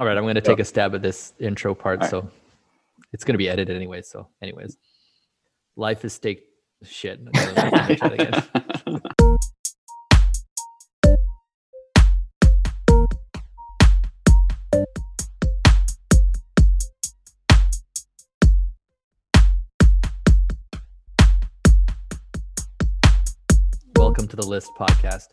All right, I'm going to take a stab at this intro part. Right. So it's going to be edited anyway. So, anyways, life is steak shit. Welcome to the List podcast.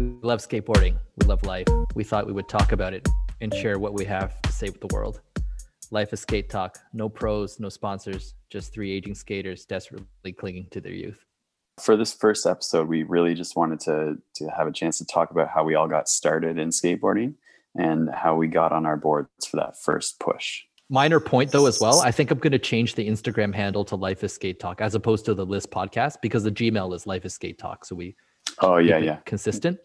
We love skateboarding. We love life. We thought we would talk about it and share what we have to say with the world. Life is skate talk. No pros, no sponsors, just three aging skaters desperately clinging to their youth. For this first episode, we really just wanted to to have a chance to talk about how we all got started in skateboarding and how we got on our boards for that first push. Minor point though as well. I think I'm going to change the Instagram handle to Life is Skate Talk as opposed to the List podcast because the Gmail is Life is Skate Talk. So we Oh yeah, yeah. Consistent.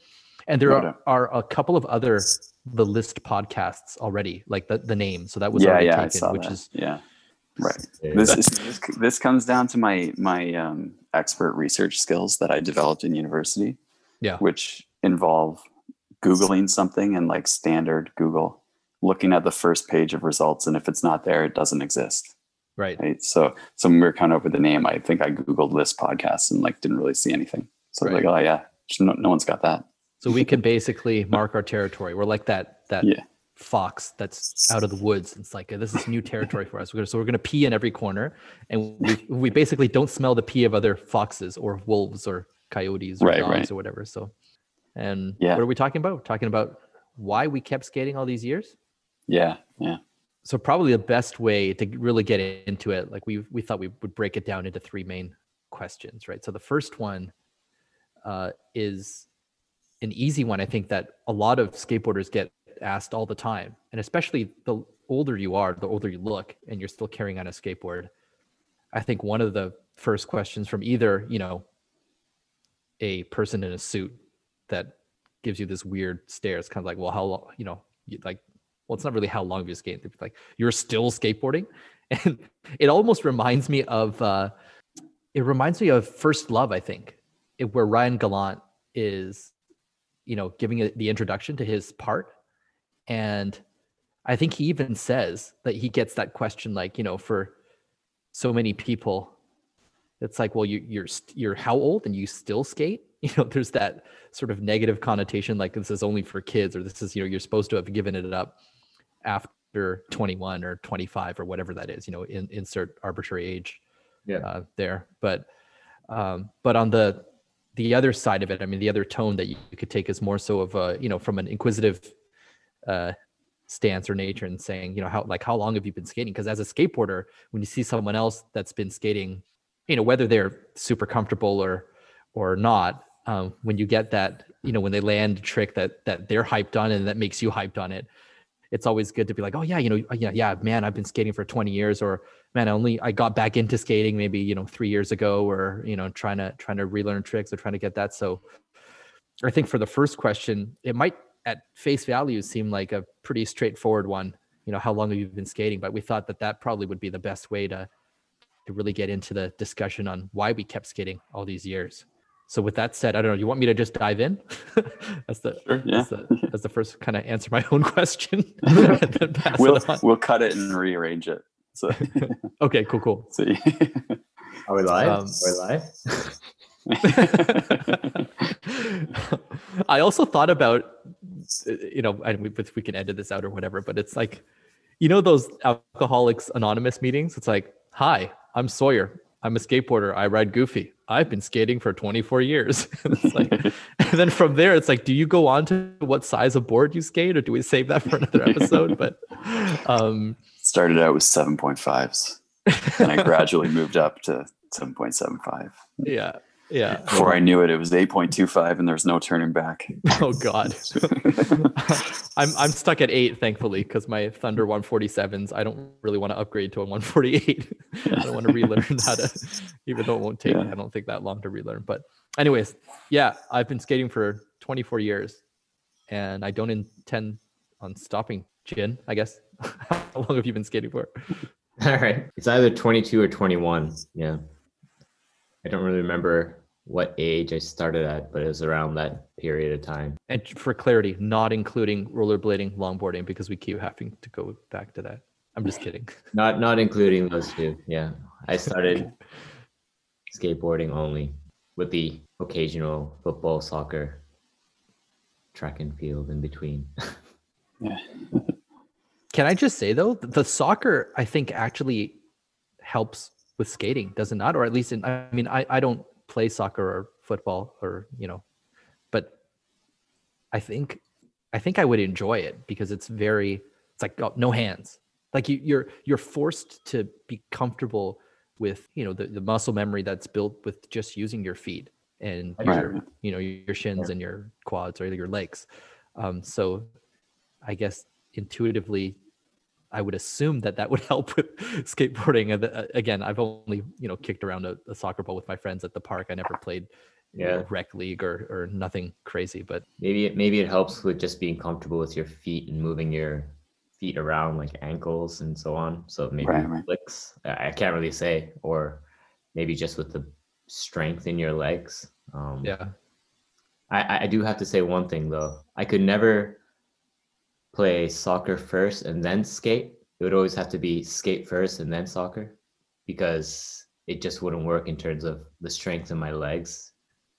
And there are, are a couple of other the list podcasts already, like the, the name. So that was yeah, already yeah, taken, which that. is yeah. Right. This, is, this this comes down to my my um, expert research skills that I developed in university. Yeah. Which involve googling something and like standard Google, looking at the first page of results, and if it's not there, it doesn't exist. Right. Right. So so when we were coming up with the name, I think I googled list podcasts and like didn't really see anything. So right. like, oh yeah, no, no one's got that. So we can basically mark our territory. We're like that that yeah. fox that's out of the woods. It's like this is new territory for us. We're gonna, so we're going to pee in every corner, and we we basically don't smell the pee of other foxes or wolves or coyotes or right, dogs right. or whatever. So, and yeah. what are we talking about? We're talking about why we kept skating all these years. Yeah, yeah. So probably the best way to really get into it, like we we thought we would break it down into three main questions, right? So the first one uh, is an easy one. I think that a lot of skateboarders get asked all the time, and especially the older you are, the older you look, and you're still carrying on a skateboard. I think one of the first questions from either you know a person in a suit that gives you this weird stare. It's kind of like, well, how long? You know, like, well, it's not really how long have you skated. Like, you're still skateboarding, and it almost reminds me of. uh it reminds me of First Love, I think, where Ryan Gallant is, you know, giving the introduction to his part, and I think he even says that he gets that question like, you know, for so many people, it's like, well, you, you're you're how old and you still skate? You know, there's that sort of negative connotation, like this is only for kids, or this is you know you're supposed to have given it up after 21 or 25 or whatever that is. You know, in, insert arbitrary age yeah. uh, there, but um, but on the the other side of it, I mean, the other tone that you, could take is more so of a, you know, from an inquisitive uh, stance or nature and saying, you know, how, like, how long have you been skating? Because as a skateboarder, when you see someone else that's been skating, you know, whether they're super comfortable or, or not, um, when you get that, you know, when they land a trick that, that they're hyped on and that makes you hyped on it, it's always good to be like, oh yeah, you know, yeah, yeah, man, I've been skating for 20 years, or man, I only I got back into skating maybe you know three years ago, or you know, trying to trying to relearn tricks or trying to get that. So, I think for the first question, it might at face value seem like a pretty straightforward one. You know, how long have you been skating? But we thought that that probably would be the best way to to really get into the discussion on why we kept skating all these years. So with that said, I don't know. You want me to just dive in? that's the sure, yeah. That's the, that's the, first kind of answer my own question. we'll we'll cut it and rearrange it. So okay, cool, cool. See, are we live? Um, are we live? I also thought about, you know, and we, we can edit this out or whatever, but it's like, you know, those Alcoholics Anonymous meetings. It's like, hi, I'm Sawyer. I'm a skateboarder. I ride Goofy. I've been skating for 24 years. like, and then from there, it's like, do you go on to what size of board you skate, or do we save that for another episode? but um, started out with 7.5s, and I gradually moved up to 7.75. Yeah, yeah. Before I knew it, it was 8.25 and there's no turning back. Oh God. I'm I'm stuck at eight, thankfully, because my Thunder 147s, I don't really want to upgrade to a 148. I don't want to relearn how to, even though it won't take, yeah. I don't think that long to relearn. But anyways, yeah, I've been skating for 24 years and I don't intend on stopping Jin, I guess. how long have you been skating for? All right. It's either 22 or 21. Yeah. I don't really remember what age I started at, but it was around that period of time. And for clarity, not including rollerblading, longboarding, because we keep having to go back to that. I'm just kidding. Not not including those two. Yeah, I started skateboarding only with the occasional football, soccer, track and field in between. Yeah. Can I just say though, the soccer I think actually helps with skating, does it not? Or at least in, I mean, I, I don't play soccer or football or, you know, but I think, I think I would enjoy it because it's very, it's like oh, no hands. Like you, you're, you're forced to be comfortable with, you know, the, the muscle memory that's built with just using your feet and Right. your, you know, your shins Yeah. and your quads or your legs. Um, so I guess intuitively I would assume that that would help with skateboarding. And uh, again, I've only you know kicked around a, a soccer ball with my friends at the park. I never played you know, rec league or or nothing crazy. But maybe it maybe it helps with just being comfortable with your feet and moving your feet around like ankles and so on. So maybe Right, right. flicks. I I can't really say, or maybe just with the strength in your legs. Um, yeah, I, I- I do have to say one thing though. I could never play soccer first and then skate. It would always have to be skate first and then soccer because it just wouldn't work in terms of the strength in my legs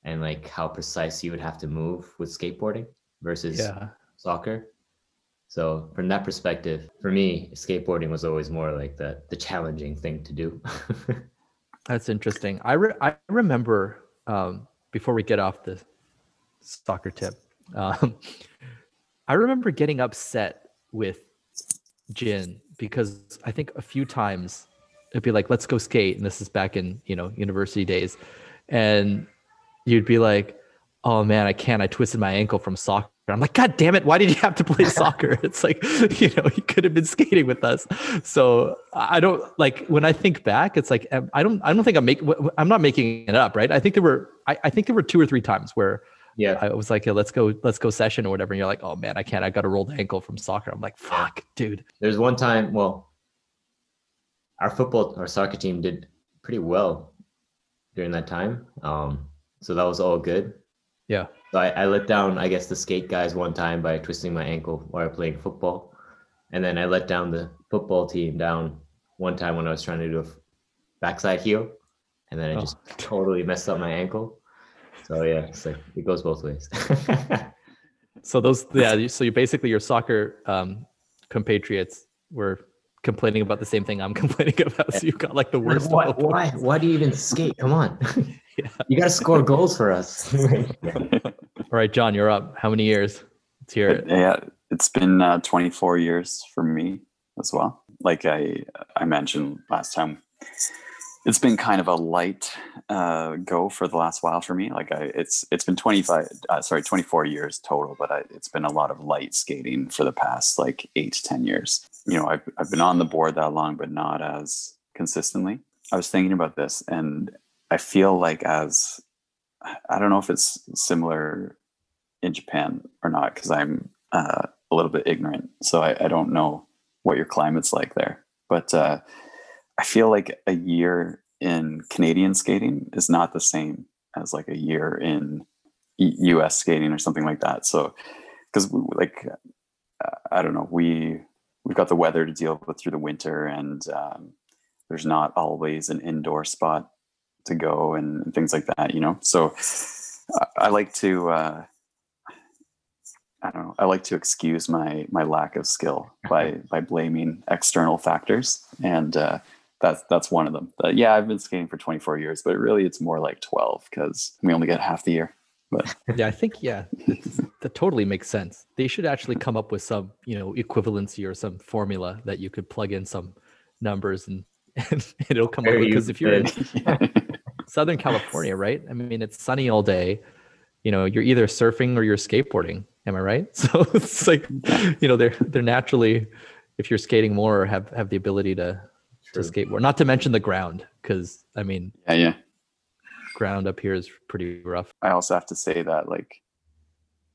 and like how precise you would have to move with skateboarding versus yeah. soccer. So from that perspective, for me, skateboarding was always more like the the challenging thing to do. That's interesting. I re- I remember um, before we get off the soccer tip, um, I remember getting upset with Jin because I think a few times it'd be like, "Let's go skate," and this is back in you know university days, and you'd be like, "Oh man, I can't. I twisted my ankle from soccer." I'm like, God damn it! Why did you have to play soccer? It's like, you know, you could have been skating with us. So I don't like when I think back. It's like um, I don't. I don't think I'm making. I'm not making it up, right? I think there were. I, I think there were two or three times where yeah. I was like, yeah, let's go, let's go session or whatever. And you're like, oh man, I can't. I got a rolled ankle from soccer. I'm like, fuck, dude. There's one time, well, our football our soccer team did pretty well during that time. Um, so that was all good. Yeah. So I, I let down, I guess, the skate guys one time by twisting my ankle while playing football. And then I let down the football team down one time when I was trying to do a backside heel. And then I Oh. just totally messed up my ankle. So yeah, so it goes both ways. So those, yeah. So you basically your soccer um, compatriots were complaining about the same thing I'm complaining about. So you got like the worst. why, both why, why do you even skate? Come on. Yeah. You got to score goals for us. All right, John, you're up. How many years? Let's hear it. yeah, it's been uh, 24 years for me as well. Like I I mentioned last time, it's been kind of a light uh, go for the last while for me. Like I, it's it's been 25, uh, sorry, 24 years total, but I, it's been a lot of light skating for the past like eight to 10 years. You know, I've I've been on the board that long, but not as consistently. I was thinking about this, and I feel like as I don't know if it's similar in Japan or not because I'm uh, a little bit ignorant, so I, I don't know what your climate's like there. But uh, I feel like a year in Canadian skating is not the same as like a year in U.S. skating or something like that. So because like I don't know, we we've got the weather to deal with through the winter, and um, there's not always an indoor spot to go and, and things like that. You know, so I, I like to. Uh, I don't know. I like to excuse my my lack of skill by by blaming external factors, and uh, that's that's one of them. But yeah, I've been skating for 24 years, but really it's more like 12 because we only get half the year. But yeah, I think yeah, that totally makes sense. They should actually come up with some, you know, equivalency or some formula that you could plug in some numbers and and it'll come up because if you're in. Southern California, right? I mean, it's sunny all day. You know, you're either surfing or you're skateboarding. Am I right? So it's like, you know, they're they're naturally, if you're skating more, have have the ability to to skateboard. Not to mention the ground, because I mean, yeah, yeah. ground up here is pretty rough. I also have to say that like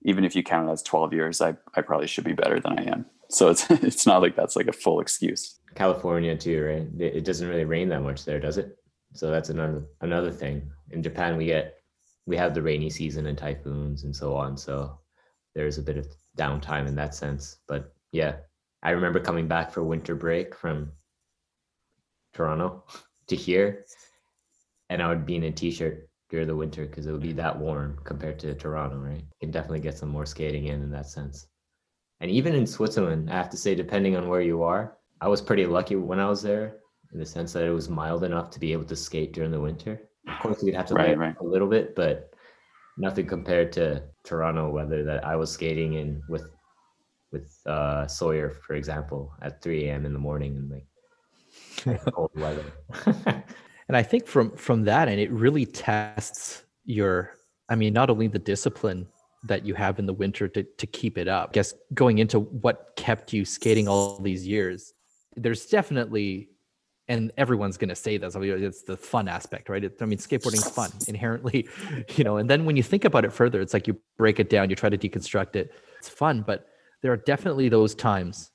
even if you count it as 12 years, I, I probably should be better than I am. So it's it's not like that's like a full excuse. California too, right? It it doesn't really rain that much there, does it? So that's another another thing. In Japan, we get we have the rainy season and typhoons and so on. So there's a bit of downtime in that sense. But yeah, I remember coming back for winter break from Toronto to here, and I would be in a t-shirt during the winter because it would be that warm compared to Toronto, right? You can definitely get some more skating in in that sense. And even in Switzerland, I have to say, depending on where you are, I was pretty lucky when I was there in the sense that it was mild enough to be able to skate during the winter. Of course, we'd have to Right, wait right. a little bit, but nothing compared to Toronto weather that I was skating in with with uh, Sawyer, for example, at 3 a.m. in the morning and like cold weather. and i think from from that and it really tests your i mean not only the discipline that you have in the winter to, to keep it up I guess going into what kept you skating all these years there's definitely and everyone's going to say this I mean, it's the fun aspect right it, i mean skateboarding's fun inherently you know and then when you think about it further it's like you break it down you try to deconstruct it it's fun but there are definitely those times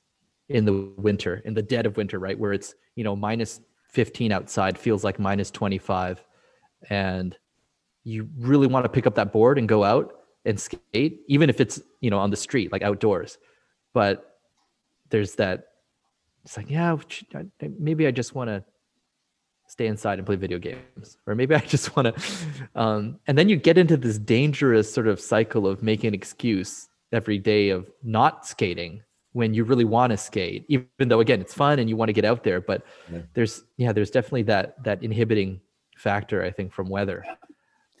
in the winter in the dead of winter right where it's you know minus 15 outside feels like minus 25 and you really want to pick up that board and go out and skate even if it's you know on the street like outdoors. But there's that it's like yeah maybe i just want to stay inside and play video games or maybe i just want to um, and then you get into this dangerous sort of cycle of making an excuse every day of not skating when you really want to skate even though again it's fun and you want to get out there but Yeah. there's yeah there's definitely that that inhibiting factor i think from weather.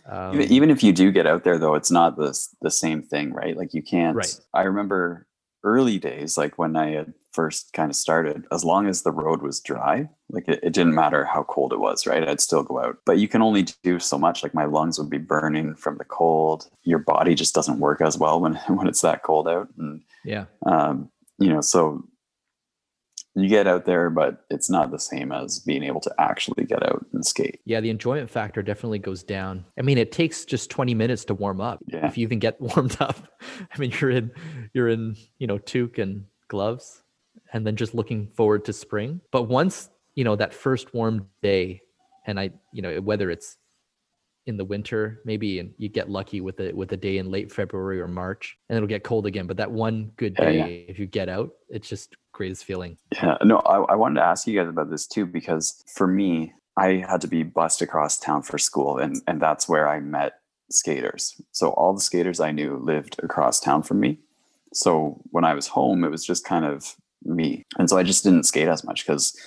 Um, even, even if you do get out there though it's not the, the same thing right? Like you can't Right. i remember early days like when i had first kind of started as long as the road was dry like it, it didn't matter how cold it was right? I'd still go out. But you can only do so much like my lungs would be burning from the cold. Your body just doesn't work as well when when it's that cold out and yeah. um, you know so you get out there but it's not the same as being able to actually get out and skate. Yeah the enjoyment factor definitely goes down. I mean it takes just 20 minutes to warm up Yeah. if you even get warmed up. I mean you're in you're in you know toque and gloves and then just looking forward to spring. But once you know that first warm day and i you know whether it's in the winter maybe and you get lucky with it with a day in late february or march and it'll get cold again but that one good Yeah, day yeah. if you get out it's just greatest feeling Yeah, no, I, I wanted to ask you guys about this too because for me, I had to be bussed across town for school, and and that's where I met skaters. So all the skaters I knew lived across town from me. So when I was home, it was just kind of me, and so I just didn't skate as much because,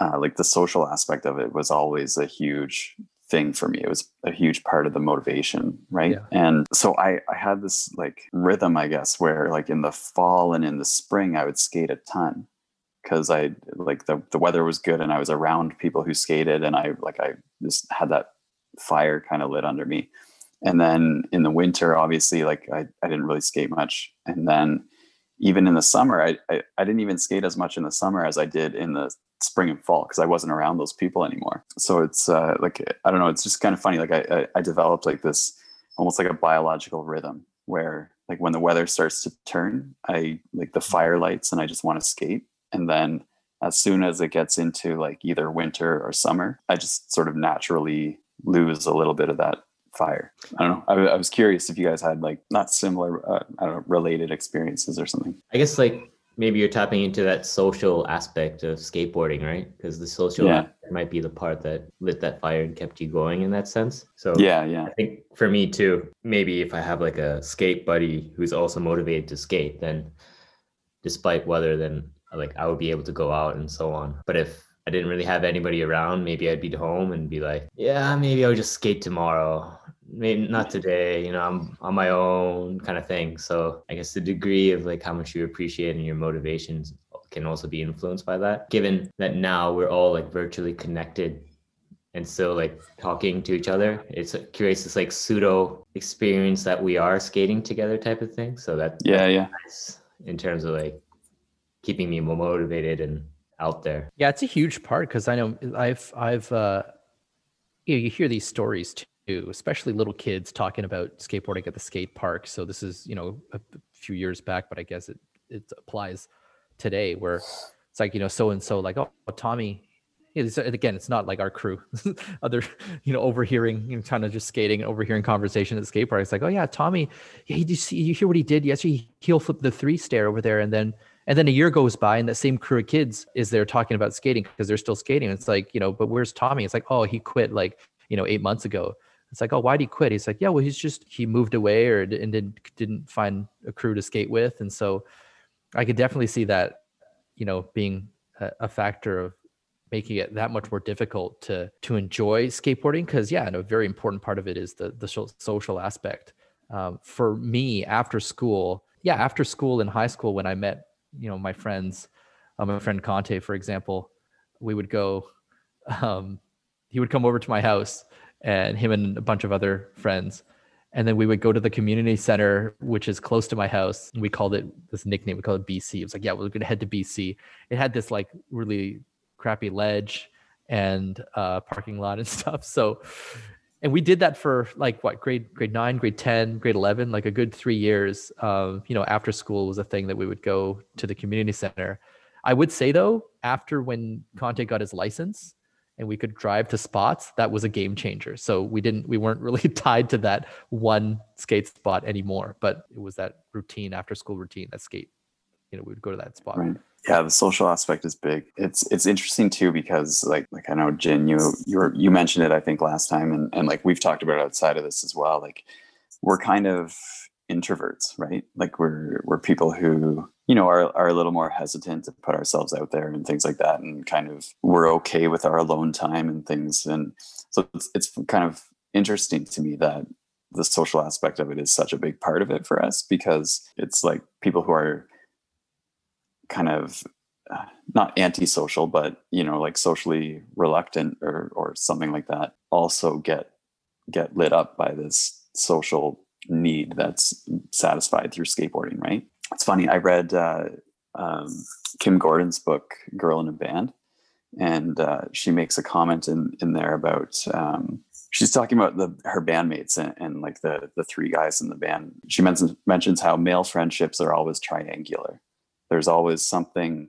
uh, like, the social aspect of it was always a huge thing for me. It was a huge part of the motivation, right? Yeah. And so I I had this like rhythm, I guess, where like in the fall and in the spring I would skate a ton because I like the the weather was good and I was around people who skated and I like I just had that fire kind of lit under me. And then in the winter, obviously, like I, I didn't really skate much. And then even in the summer, I, I, I didn't even skate as much in the summer as I did in the spring and fall because I wasn't around those people anymore. So it's uh, like, I don't know, it's just kind of funny. Like I, I, I developed like this almost like a biological rhythm where like when the weather starts to turn, I like the fire lights and I just want to skate. And then as soon as it gets into like either winter or summer, I just sort of naturally lose a little bit of that fire. I don't know. I, I was curious if you guys had like not similar, uh, I don't know, related experiences or something. I guess like maybe you're tapping into that social aspect of skateboarding, right? Because the social Yeah. might be the part that lit that fire and kept you going in that sense. So Yeah, yeah, I think for me too, maybe if I have like a skate buddy who's also motivated to skate, then despite weather, then like I would be able to go out and so on. But if I didn't really have anybody around, maybe I'd be home and be like, yeah, maybe I'll just skate tomorrow. Maybe not today, you know, I'm on my own kind of thing. So I guess the degree of like how much you appreciate and your motivations can also be influenced by that. Given that now we're all like virtually connected and still like talking to each other. It's curious, this like pseudo experience that we are skating together type of thing. So that yeah, yeah. that's in terms of like keeping me more motivated and out there. Yeah, it's a huge part because I know I've I've uh, you know you hear these stories especially little kids talking about skateboarding at the skate park. So this is you know a few years back, but I guess it it applies today where it's like you know so and so like oh Tommy it's, again, it's not like our crew, other, you know, overhearing, you know, kind of just skating overhearing conversation at the skate park. It's like, oh yeah, Tommy, yeah, you see, you hear what he did yesterday? He'll flip the three stair over there, and then and then a year goes by, and that same crew of kids is there talking about skating because they're still skating. It's like, you know, but where's Tommy? It's like, oh, he quit like you know eight months ago. It's like, oh, why did he quit? He's like, yeah, well, he's just he moved away or and didn't didn't find a crew to skate with, and so I could definitely see that, you know, being a, a factor of making it that much more difficult to to enjoy skateboarding because yeah and a very important part of it is the the social aspect um, for me after school yeah after school in high school when i met you know my friends uh, my friend conte for example we would go um, he would come over to my house and him and a bunch of other friends and then we would go to the community center which is close to my house we called it this nickname we called it bc it was like yeah we're going to head to bc it had this like really crappy ledge and uh, parking lot and stuff. So, and we did that for like what grade grade nine, grade ten, grade eleven, like a good three years. Um, you know, after school was a thing that we would go to the community center. I would say though, after when Conte got his license and we could drive to spots, that was a game changer. So we didn't, we weren't really tied to that one skate spot anymore, but it was that routine after school routine, that skate. You know, we would go to that spot. Right yeah the social aspect is big it's it's interesting too because like like i know jin you you were, you mentioned it i think last time and, and like we've talked about outside of this as well like we're kind of introverts right like we're we're people who you know are, are a little more hesitant to put ourselves out there and things like that and kind of we're okay with our alone time and things and so it's, it's kind of interesting to me that the social aspect of it is such a big part of it for us because it's like people who are kind of uh, not antisocial, but you know, like socially reluctant or or something like that, also get get lit up by this social need that's satisfied through skateboarding. Right? It's funny. I read uh, um, Kim Gordon's book "Girl in a Band," and uh, she makes a comment in in there about. Um, she's talking about the her bandmates and, and, like the the three guys in the band. She mentions mentions how male friendships are always triangular, there's always something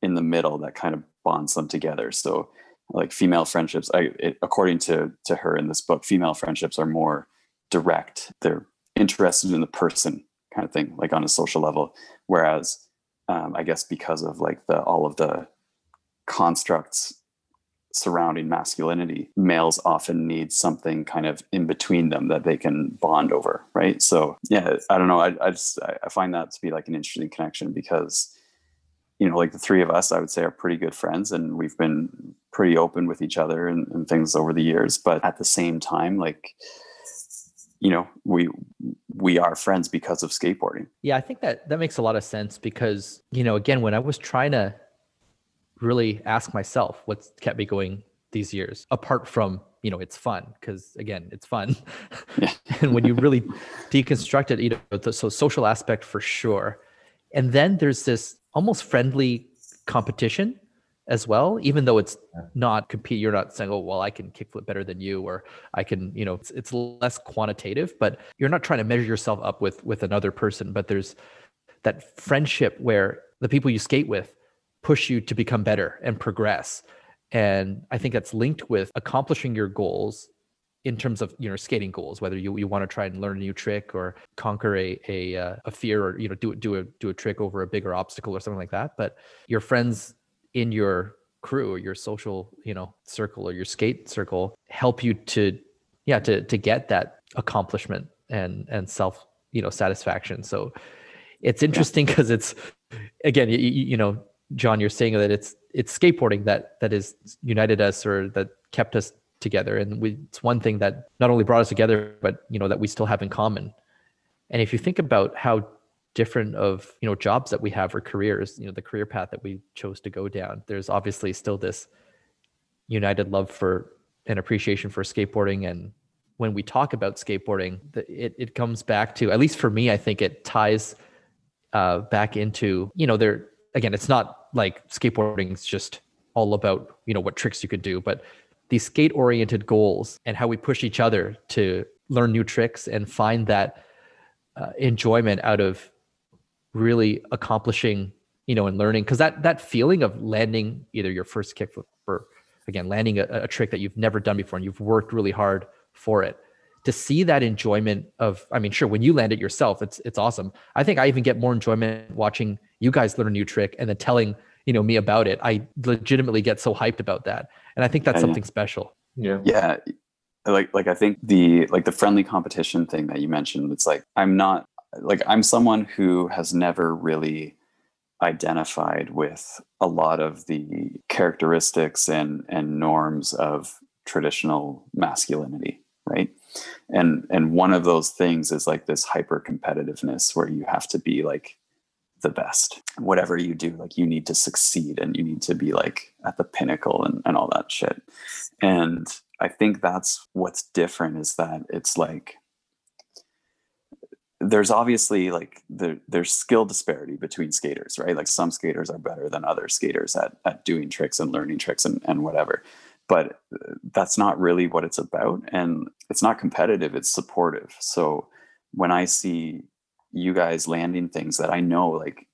in the middle that kind of bonds them together. So like female friendships, I, it, according to, to her in this book, female friendships are more direct. They're interested in the person kind of thing, like on a social level. Whereas um, I guess because of like the, all of the constructs surrounding masculinity, males often need something kind of in between them that they can bond over, right? So yeah, I don't know. I, I just I find that to be like an interesting connection because you know, like the three of us, I would say are pretty good friends, and we've been pretty open with each other and, and things over the years. But at the same time, like you know, we we are friends because of skateboarding. Yeah, I think that that makes a lot of sense because you know, again, when I was trying to really ask myself what's kept me going these years apart from you know it's fun because again it's fun yeah. and when you really deconstruct it you know the so social aspect for sure and then there's this almost friendly competition as well even though it's not compete you're not saying oh well i can kickflip better than you or i can you know it's, it's less quantitative but you're not trying to measure yourself up with with another person but there's that friendship where the people you skate with push you to become better and progress. And I think that's linked with accomplishing your goals in terms of you know skating goals, whether you, you want to try and learn a new trick or conquer a a, uh, a fear or you know do do a do a trick over a bigger obstacle or something like that. But your friends in your crew or your social you know circle or your skate circle help you to yeah to to get that accomplishment and and self you know satisfaction. So it's interesting because it's again you, you know John, you're saying that it's it's skateboarding that that is united us or that kept us together, and we, it's one thing that not only brought us together, but you know that we still have in common. And if you think about how different of you know jobs that we have or careers, you know the career path that we chose to go down, there's obviously still this united love for and appreciation for skateboarding. And when we talk about skateboarding it, it comes back to at least for me i think it ties uh, back into you know there again it's not like skateboarding is just all about you know what tricks you could do but these skate oriented goals and how we push each other to learn new tricks and find that uh, enjoyment out of really accomplishing you know and learning because that that feeling of landing either your first kickflip or again landing a, a trick that you've never done before and you've worked really hard for it to see that enjoyment of i mean sure when you land it yourself it's it's awesome i think i even get more enjoyment watching you guys learn a new trick and then telling you know me about it i legitimately get so hyped about that and i think that's Yeah, yeah. something special Yeah. yeah like like i think the like the friendly competition thing that you mentioned it's like i'm not like i'm someone who has never really identified with a lot of the characteristics and and norms of traditional masculinity right? And and one of those things is like this hyper competitiveness where you have to be like the best. Whatever you do like you need to succeed and you need to be like at the pinnacle and, and all that shit. And i think that's what's different is that it's like there's obviously like there, there's skill disparity between skaters right? Like some skaters are better than other skaters at, at doing tricks and learning tricks and, and whatever. But uh, that's not really what it's about and it's not competitive it's supportive. So when i see you guys landing things that i know like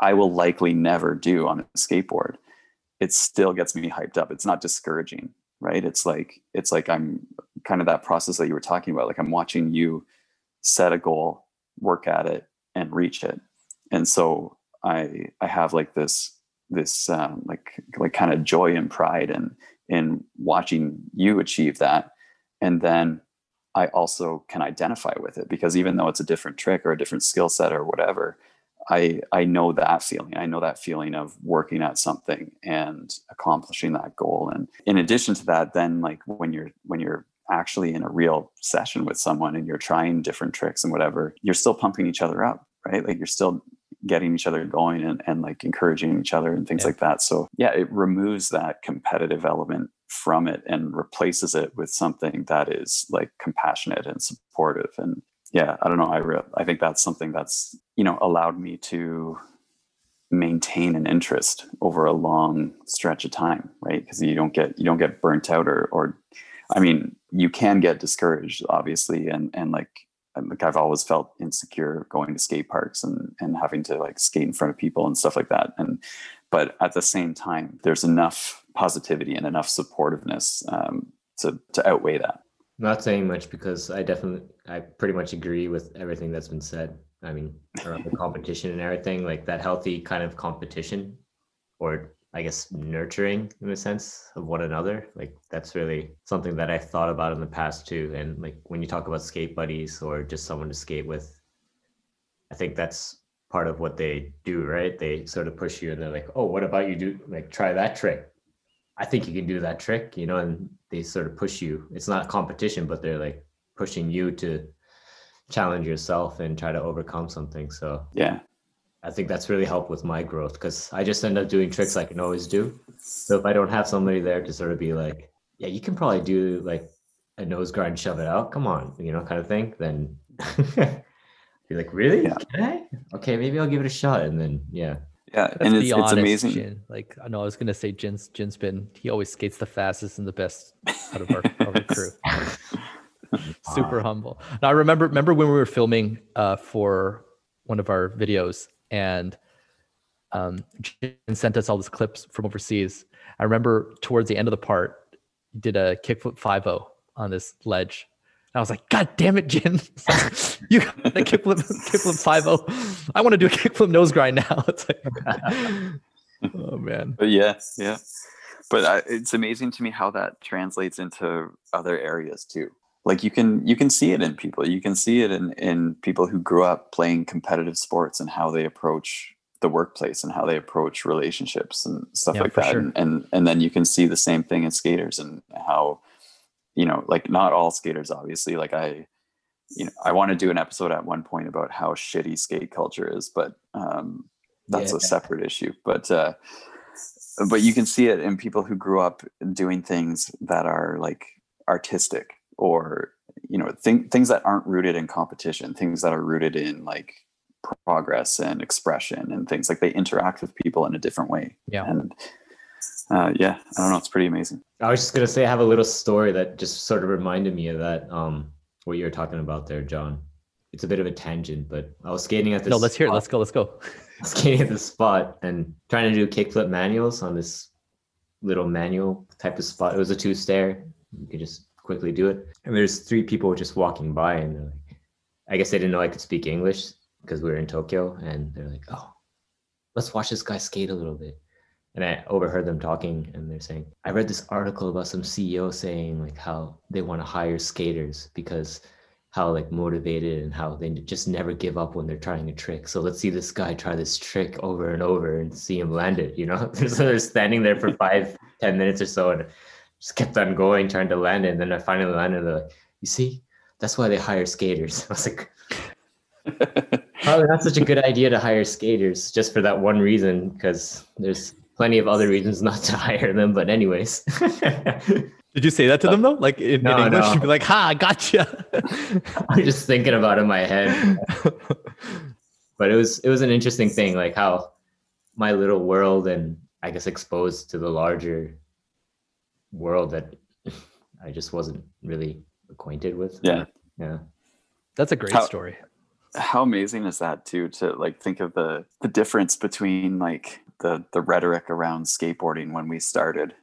i will likely never do on a skateboard it still gets me hyped up. It's not discouraging right? It's like it's like i'm kind of that process that you were talking about like i'm watching you set a goal work at it and reach it. And so i i have like this this um, like like kind of joy and pride in in watching you achieve that. And then i also can identify with it because even though it's a different trick or a different skill set or whatever i i know that feeling. I know that feeling of working at something and accomplishing that goal. And in addition to that then like when you're when you're actually in a real session with someone and you're trying different tricks and whatever you're still pumping each other up right? Like you're still getting each other going and, and like encouraging each other and things Yeah. like that. So yeah it removes that competitive element from it and replaces it with something that is like compassionate and supportive. And yeah i don't know i re- i think that's something that's you know allowed me to maintain an interest over a long stretch of time right? Because you don't get you don't get burnt out or or i mean you can get discouraged obviously and and like like I've always felt insecure going to skate parks and and having to like skate in front of people and stuff like that. And but at the same time, there's enough positivity and enough supportiveness um, to to outweigh that. Not saying much because I definitely, I pretty much agree with everything that's been said. I mean, around the competition and everything, like that healthy kind of competition, or I guess nurturing in a sense of one another. Like that's really something that I've thought about in the past too. And like when you talk about skate buddies or just someone to skate with, I think that's part of what they do, right? They sort of push you and they're like, oh, what about you do like try that trick? I think you can do that trick, you know, and they sort of push you. It's not competition, but they're like pushing you to challenge yourself and try to overcome something. So Yeah, I think that's really helped with my growth because I just end up doing tricks I can always do. So if I don't have somebody there to sort of be like, yeah, you can probably do like a nose guard and shove it out. Come on, you know, kind of thing. Then be like, really? Yeah. Can I? Okay, maybe I'll give it a shot. And then yeah, yeah, Let's and it's be it's amazing. Jin. Like I know I was gonna say Jin's Jin's been he always skates the fastest and the best out of our, of our crew. Super humble. Now I remember remember when we were filming uh, for one of our videos and um, Jin sent us all these clips from overseas. I remember towards the end of the part, did a kickflip 5 on this ledge. And I was like, God damn it, Jin. you got a kickflip, kickflip 5 I want to do a kickflip nose grind now. It's like, oh man. But yeah, yeah. But I, it's amazing to me how that translates into other areas too. Like you can you can see it in people. You can see it in in people who grew up playing competitive sports and how they approach the workplace and how they approach relationships and stuff Yeah, like that. sure. And, and and then you can see the same thing in skaters and how you know like not all skaters obviously like I you know I want to do an episode at one point about how shitty skate culture is, but um that's Yeah. a separate issue. But uh but you can see it in people who grew up doing things that are like artistic or you know th- things that aren't rooted in competition things that are rooted in like progress and expression and things like they interact with people in a different way Yeah. and uh, yeah i don't know it's pretty amazing I was just gonna say I have a little story that just sort of reminded me of that. Um, what you were talking about there, John. It's a bit of a tangent, but I was skating at this. No, let's hear it. spot- Let's go. Let's go. skating at this spot and trying to do kickflip manuals on this little manual type of spot. It was a two stair. You could just quickly do it. And there's three people just walking by, and they're like, I guess they didn't know I could speak English because we were in Tokyo, and they're like, "Oh, let's watch this guy skate a little bit." And I overheard them talking, and they're saying, "I read this article about some CEO saying like how they want to hire skaters because." how like motivated and how they just never give up when they're trying a trick. So let's see this guy try this trick over and over and see him land it, you know? so they're standing there for five, ten minutes or so and just kept on going, trying to land it. And then I finally landed. They're like, you see, that's why they hire skaters. I was like, oh, probably not such a good idea to hire skaters just for that one reason, because there's plenty of other reasons not to hire them. But anyways. Did you say that to them though? Like in, No, in English, no. you'd be like, "Ha, I gotcha." I'm just thinking about it in my head. But it was it was an interesting thing, like how my little world and I guess exposed to the larger world that I just wasn't really acquainted with. Yeah. Yeah. That's a great How- story. how amazing is that too to like think of the the difference between like the the rhetoric around skateboarding when we started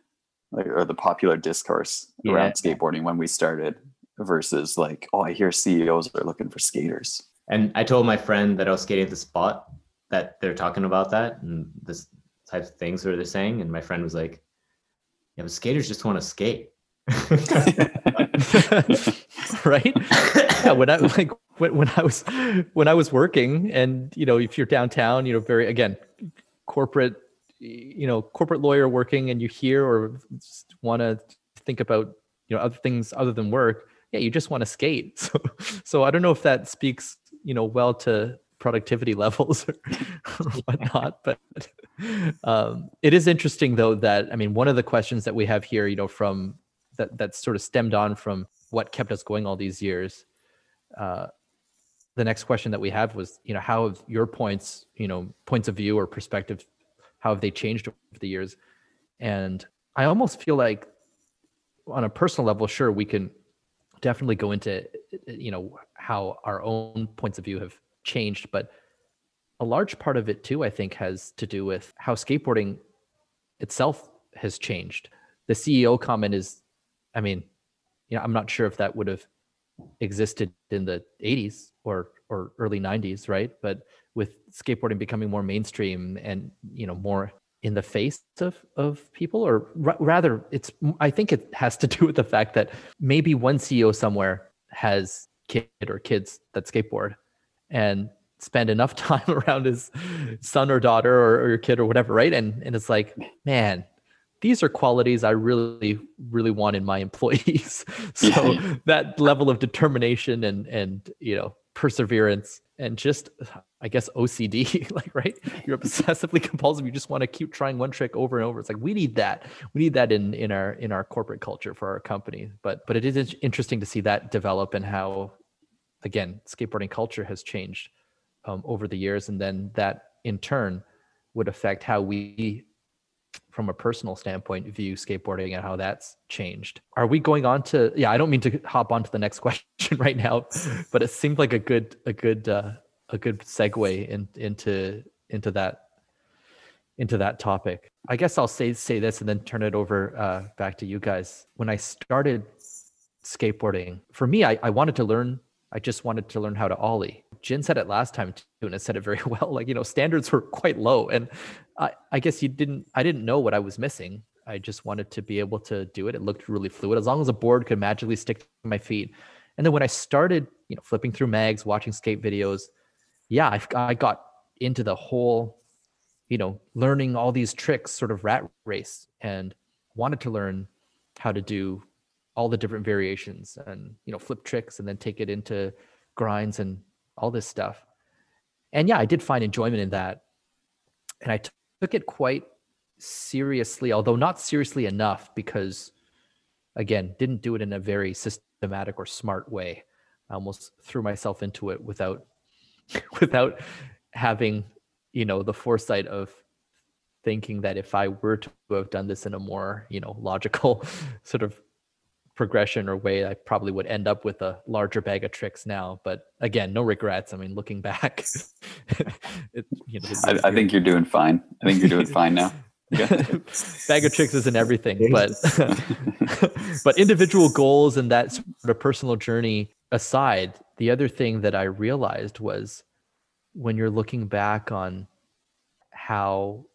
like or the popular discourse around skateboarding when we started versus like oh i hear ceos are looking for skaters And I told my friend that I was skating at the spot that they're talking about that and this type of things that they're saying. And my friend was like, Yeah, but skaters just want to skate. right? Yeah, when I like when, when I was when I was working and you know, if you're downtown, you know, very again, corporate you know, corporate lawyer working and you hear or just want to think about, you know, other things other than work, yeah, you just want to skate. So so I don't know if that speaks, you know, well to productivity levels or, or whatnot, but um, it is interesting though that I mean, one of the questions that we have here, you know, from that that sort of stemmed on from what kept us going all these years. Uh, the next question that we have was, you know, how have your points, you know, points of view or perspective, how have they changed over the years? And I almost feel like, on a personal level, sure, we can definitely go into, you know, how our own points of view have changed, but a large part of it too, I think, has to do with how skateboarding itself has changed. The CEO comment is, I mean, you know, I'm not sure if that would have existed in the 80s or or early 90s, right? But with skateboarding becoming more mainstream and you know more in the face of of people, or ra- rather, it's I think it has to do with the fact that maybe one CEO somewhere has kid or kids that skateboard and spend enough time around his son or daughter or, or your kid or whatever, right? And and it's like, man, these are qualities I really, really want in my employees. so that level of determination and and you know perseverance and just I guess OCD, like right, you're obsessively compulsive. You just want to keep trying one trick over and over. It's like we need that. We need that in in our in our corporate culture for our company. But but it is interesting to see that develop and how, again, skateboarding culture has changed um, over the years, and then that in turn would affect how we from a personal standpoint view skateboarding and how that's changed. Are we going on to yeah i don't mean to hop on to the next question right now but it seemed like a good a good uh, a good segue in, into into that into that topic. I guess i'll say say this and then turn it over uh, back to you guys. When i started skateboarding for me I, I wanted to learn i just wanted to learn how to ollie. Jin said it last time too and it said it very well. Like you know standards were quite low and I, I guess you didn't i didn't know what i was missing. I just wanted to be able to do it. It looked really fluid. As long as a board could magically stick to my feet. And then when i started you know flipping through mags watching skate videos yeah i, I got into the whole you know learning all these tricks sort of rat race and wanted to learn how to do all the different variations and you know flip tricks and then take it into grinds and all this stuff. And yeah i did find enjoyment in that. And I t- took it quite seriously although not seriously enough because again didn't do it in a very systematic or smart way. I almost threw myself into it without without having you know the foresight of thinking that if i were to have done this in a more you know logical sort of progression or way i probably would end up with a larger bag of tricks now but again no regrets. I mean looking back it, you know, I, I think you're doing fine. I think you're doing fine now. Bag of tricks isn't everything, but but individual goals and that sort of personal journey aside, the other thing that I realized was when you're looking back on how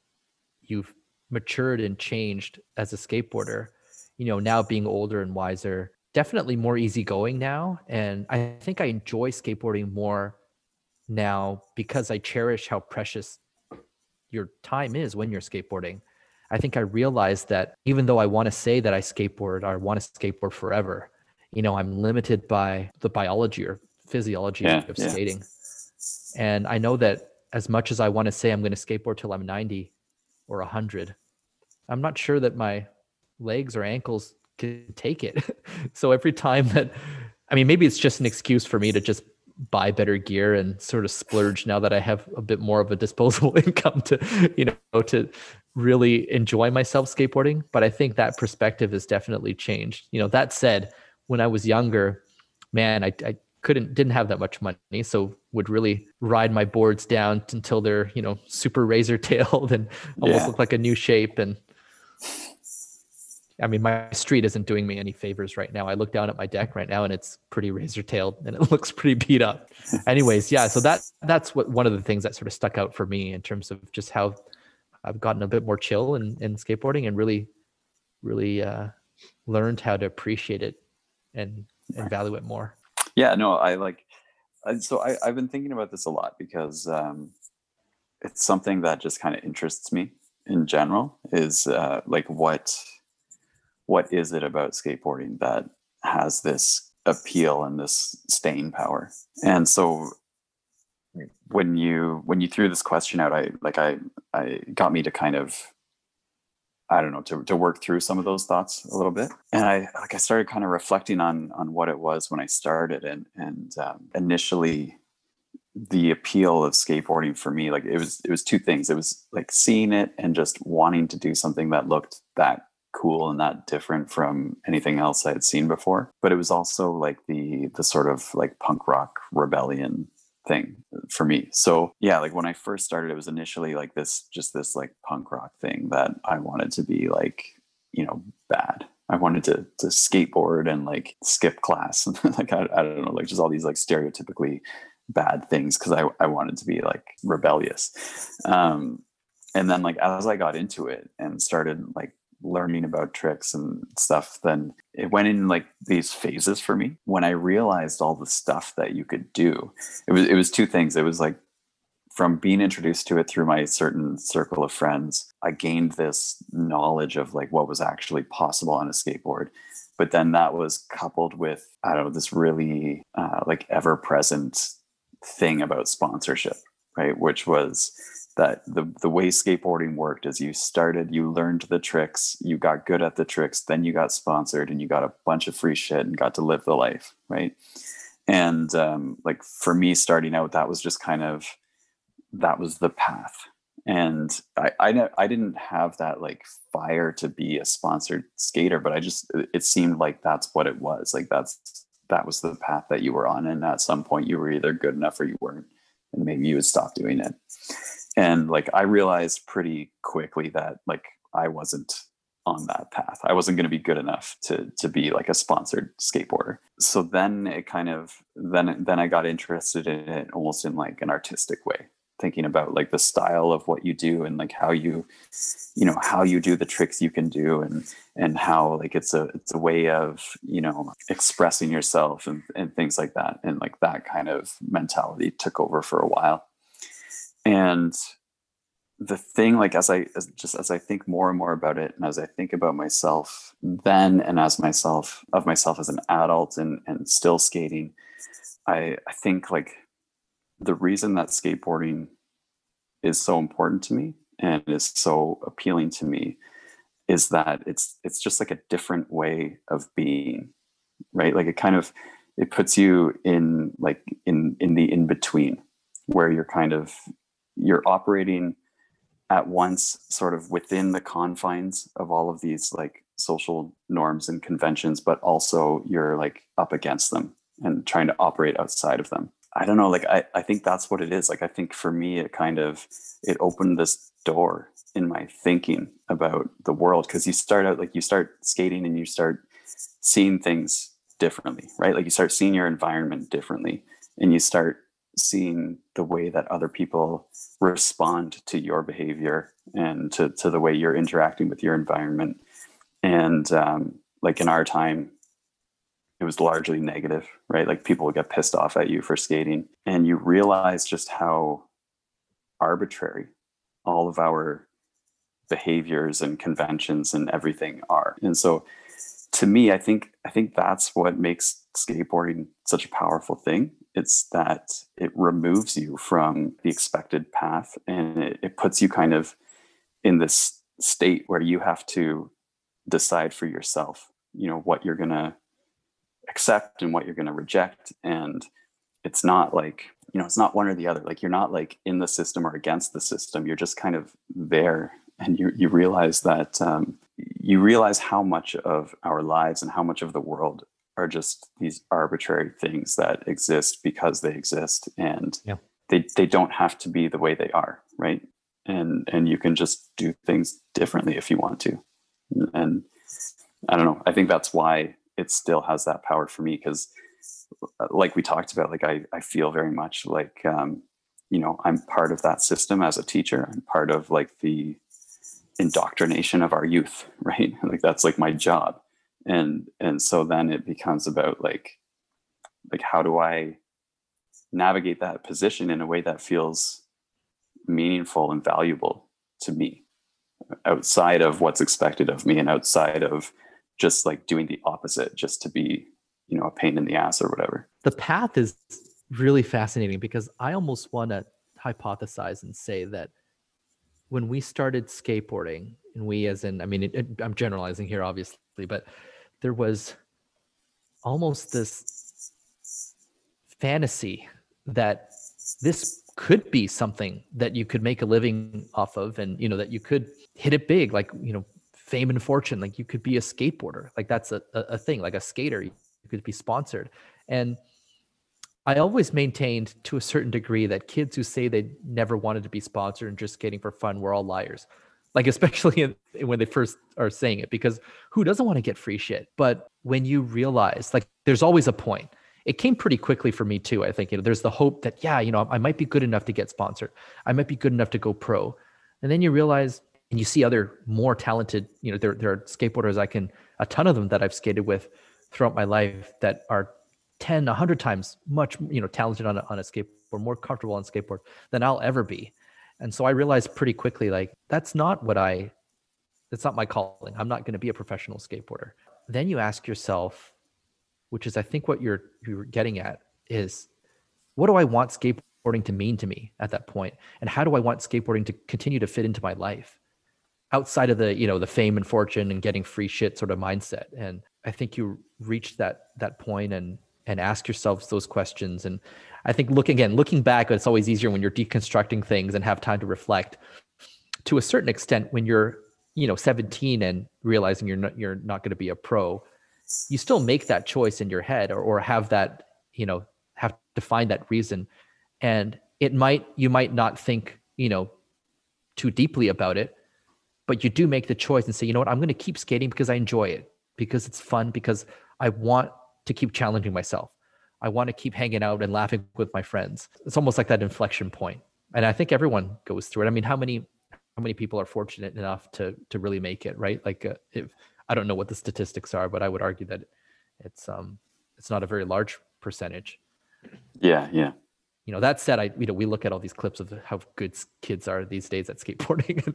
you've matured and changed as a skateboarder, you know, now being older and wiser, definitely more easygoing now. And I think I enjoy skateboarding more now because I cherish how precious your time is when you're skateboarding. I think I realized that even though I want to say that I skateboard or I want to skateboard forever, you know, I'm limited by the biology or physiology yeah, of yeah. skating. And I know that as much as I want to say I'm going to skateboard till I'm 90 or 100, I'm not sure that my legs or ankles can take it. so every time that, I mean, maybe it's just an excuse for me to just buy better gear and sort of splurge now that I have a bit more of a disposable income to, you know, to really enjoy myself skateboarding. But I think that perspective has definitely changed. You know, that said, when I was younger, man, I, I couldn't didn't have that much money so would really ride my boards down until they're you know super razor tailed and almost yeah. look like a new shape and I mean, my street isn't doing me any favors right now. I look down at my deck right now and it's pretty razor tailed and it looks pretty beat up. Anyways, yeah. So that that's what one of the things that sort of stuck out for me in terms of just how I've gotten a bit more chill in, in skateboarding and really, really uh, learned how to appreciate it and and value it more. Yeah, no, I like. So I, I've been thinking about this a lot because um, it's something that just kind of interests me in general. Is uh, like what what is it about skateboarding that has this appeal and this staying power? And so when you when you threw this question out i like i i got me to kind of i don't know to, to work through some of those thoughts a little bit. And i like i started kind of reflecting on on what it was when i started and and um, initially the appeal of skateboarding for me like it was it was two things. It was like seeing it and just wanting to do something that looked that cool and that different from anything else I had seen before. But it was also like the the sort of like punk rock rebellion thing for me. So yeah, like when I first started, it was initially like this just this like punk rock thing that I wanted to be like, you know, bad. I wanted to to skateboard and like skip class and like I, I don't know, like just all these like stereotypically bad things because I, I wanted to be like rebellious. Um and then like as I got into it and started like learning about tricks and stuff, then it went in like these phases for me. When I realized all the stuff that you could do, it was it was two things. It was like from being introduced to it through my certain circle of friends, I gained this knowledge of like what was actually possible on a skateboard. But then that was coupled with I don't know this really uh, like ever present thing about sponsorship, right? Which was that the the way skateboarding worked is you started, you learned the tricks, you got good at the tricks, then you got sponsored and you got a bunch of free shit and got to live the life, right? And um, like for me, starting out, that was just kind of that was the path. And I, I I didn't have that like fire to be a sponsored skater, but I just it seemed like that's what it was. Like that's that was the path that you were on, and at some point you were either good enough or you weren't, and maybe you would stop doing it and like i realized pretty quickly that like i wasn't on that path. I wasn't going to be good enough to to be like a sponsored skateboarder. So then it kind of then then i got interested in it almost in like an artistic way thinking about like the style of what you do and like how you you know how you do the tricks you can do and and how like it's a it's a way of you know expressing yourself and, and things like that. And like that kind of mentality took over for a while and the thing like as i as, just as i think more and more about it and as i think about myself then and as myself of myself as an adult and and still skating i i think like the reason that skateboarding is so important to me and is so appealing to me is that it's it's just like a different way of being right? Like it kind of it puts you in like in in the in between where you're kind of you're operating at once sort of within the confines of all of these like social norms and conventions but also you're like up against them and trying to operate outside of them i don't know like i, I think that's what it is like i think for me it kind of it opened this door in my thinking about the world because you start out like you start skating and you start seeing things differently, right? Like you start seeing your environment differently and you start seeing the way that other people respond to your behavior and to, to the way you're interacting with your environment. And um, like in our time, it was largely negative, right? Like people would get pissed off at you for skating. And you realize just how arbitrary all of our behaviors and conventions and everything are. And so to me, I think I think that's what makes skateboarding such a powerful thing. It's that it removes you from the expected path and it, it puts you kind of in this state where you have to decide for yourself, you know, what you're gonna accept and what you're gonna reject. And it's not like, you know, it's not one or the other. Like you're not like in the system or against the system. You're just kind of there and you you realize that um, you realize how much of our lives and how much of the world are just these arbitrary things that exist because they exist and yeah. they they don't have to be the way they are right? And and you can just do things differently if you want to. And i don't know i think that's why it still has that power for me because like we talked about like i i feel very much like um you know i'm part of that system as a teacher. I'm part of like the indoctrination of our youth right? Like that's like my job. And and so then it becomes about like like how do i navigate that position in a way that feels meaningful and valuable to me outside of what's expected of me and outside of just like doing the opposite just to be you know a pain in the ass or whatever. The path is really fascinating because i almost want to hypothesize and say that when we started skateboarding, and we as in, I mean, it, it, I'm generalizing here, obviously, but there was almost this fantasy that this could be something that you could make a living off of and you know that you could hit it big like you know fame and fortune like you could be a skateboarder. Like that's a, a thing. Like a skater you could be sponsored. And I always maintained to a certain degree that kids who say they never wanted to be sponsored and just skating for fun were all liars. Like, especially in, when they first are saying it, because who doesn't want to get free shit? But when you realize, like, there's always a point. It came pretty quickly for me too. I think you know, there's the hope that yeah, you know, I might be good enough to get sponsored. I might be good enough to go pro, and then you realize, and you see other more talented. You know, there there are skateboarders I can a ton of them that I've skated with throughout my life that are 10 100 times much you know talented on a, on a skateboard more comfortable on skateboard than i'll ever be. And so i realized pretty quickly like that's not what i that's not my calling. I'm not going to be a professional skateboarder. Then you ask yourself which is i think what you're you're getting at is what do i want skateboarding to mean to me at that point? And how do i want skateboarding to continue to fit into my life outside of the you know the fame and fortune and getting free shit sort of mindset? And i think you reached that that point and and ask yourselves those questions. And I think look again, looking back, it's always easier when you're deconstructing things and have time to reflect. To a certain extent, when you're you know 17 and realizing you're not you're not going to be a pro, you still make that choice in your head or or have that you know have to find that reason, and it might you might not think you know too deeply about it, but you do make the choice and say, you know what, I'm going to keep skating because I enjoy it, because it's fun, because I want to keep challenging myself. I want to keep hanging out and laughing with my friends. It's almost like that inflection point. And I think everyone goes through it. I mean, how many how many people are fortunate enough to to really make it, right? Like uh, if I don't know what the statistics are, but I would argue that it's um it's not a very large percentage. Yeah, yeah. You know, that said, I you know we look at all these clips of how good kids are these days at skateboarding.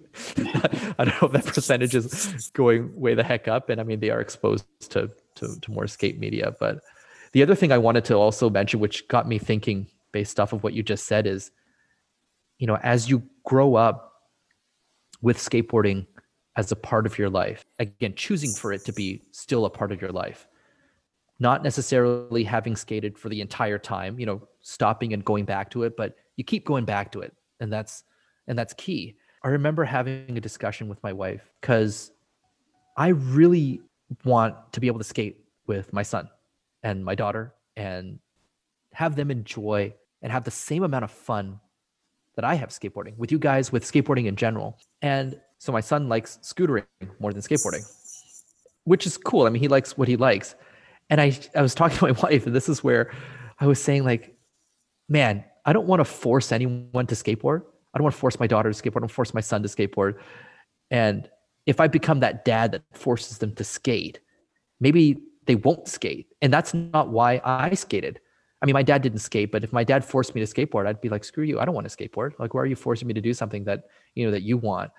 I don't know if that percentage is going way the heck up, and I mean they are exposed to to, to more skate media. But the other thing I wanted to also mention, which got me thinking based off of what you just said, is you know, as you grow up with skateboarding as a part of your life, again, choosing for it to be still a part of your life, not necessarily having skated for the entire time, you know, stopping and going back to it, but you keep going back to it. And that's and that's key. I remember having a discussion with my wife because I really want to be able to skate with my son and my daughter and have them enjoy and have the same amount of fun that I have skateboarding with you guys, with skateboarding in general. And So my son likes scootering more than skateboarding, which is cool. I mean, he likes what he likes. And I, I was talking to my wife, and this is where I was saying, like, man, I don't want to force anyone to skateboard. I don't want to force my daughter to skateboard. I don't force my son to skateboard. And if I become that dad that forces them to skate, maybe they won't skate. And that's not why I skated. I mean, my dad didn't skate, but if my dad forced me to skateboard, I'd be like, screw you. I don't want to skateboard. Like, why are you forcing me to do something that, you know, that you want?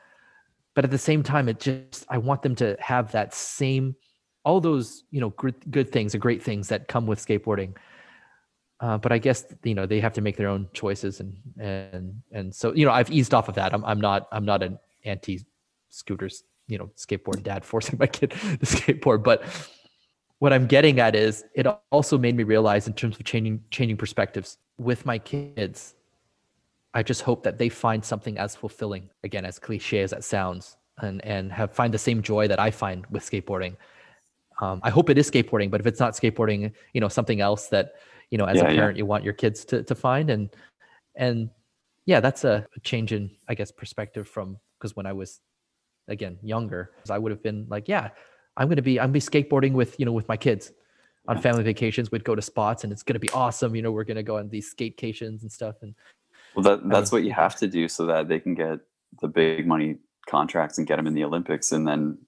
But at the same time, it just, I want them to have that same, all those, you know, good, good things, the great things that come with skateboarding. Uh, but I guess you know they have to make their own choices, and and and so you know I've eased off of that. I'm I'm not I'm not an anti scooters you know skateboard dad forcing my kid to skateboard, but what I'm getting at is it also made me realize in terms of changing changing perspectives with my kids. I just hope that they find something as fulfilling, again, as cliche as that sounds, and and have find the same joy that I find with skateboarding. Um, I hope it is skateboarding, but if it's not skateboarding, you know, something else that you know, as Yeah, a yeah. parent, you want your kids to to find, and and yeah, that's a change in, I guess, perspective from because when I was again younger, I would have been like, yeah, I'm gonna be I'm gonna be skateboarding with you know with my kids on family vacations. We'd go to spots, and it's gonna be awesome. You know, we're gonna go on these skatecations and stuff, and Well, that that's what you have to do so that they can get the big money contracts and get them in the Olympics, and then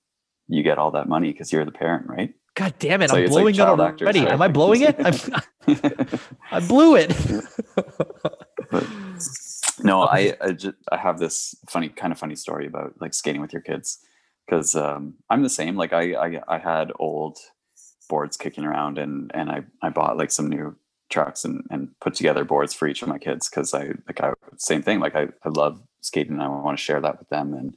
you get all that money because you're the parent, right? God damn it, So I'm it's like blowing it actors, already. right? Am I blowing it? I blew it. No, I I, just, I have this funny kind of funny story about like skating with your kids because um, I'm the same. Like I, I I had old boards kicking around and and I I bought like some new trucks and and put together boards for each of my kids because I like I same thing. Like I I love skating. and I want to share that with them and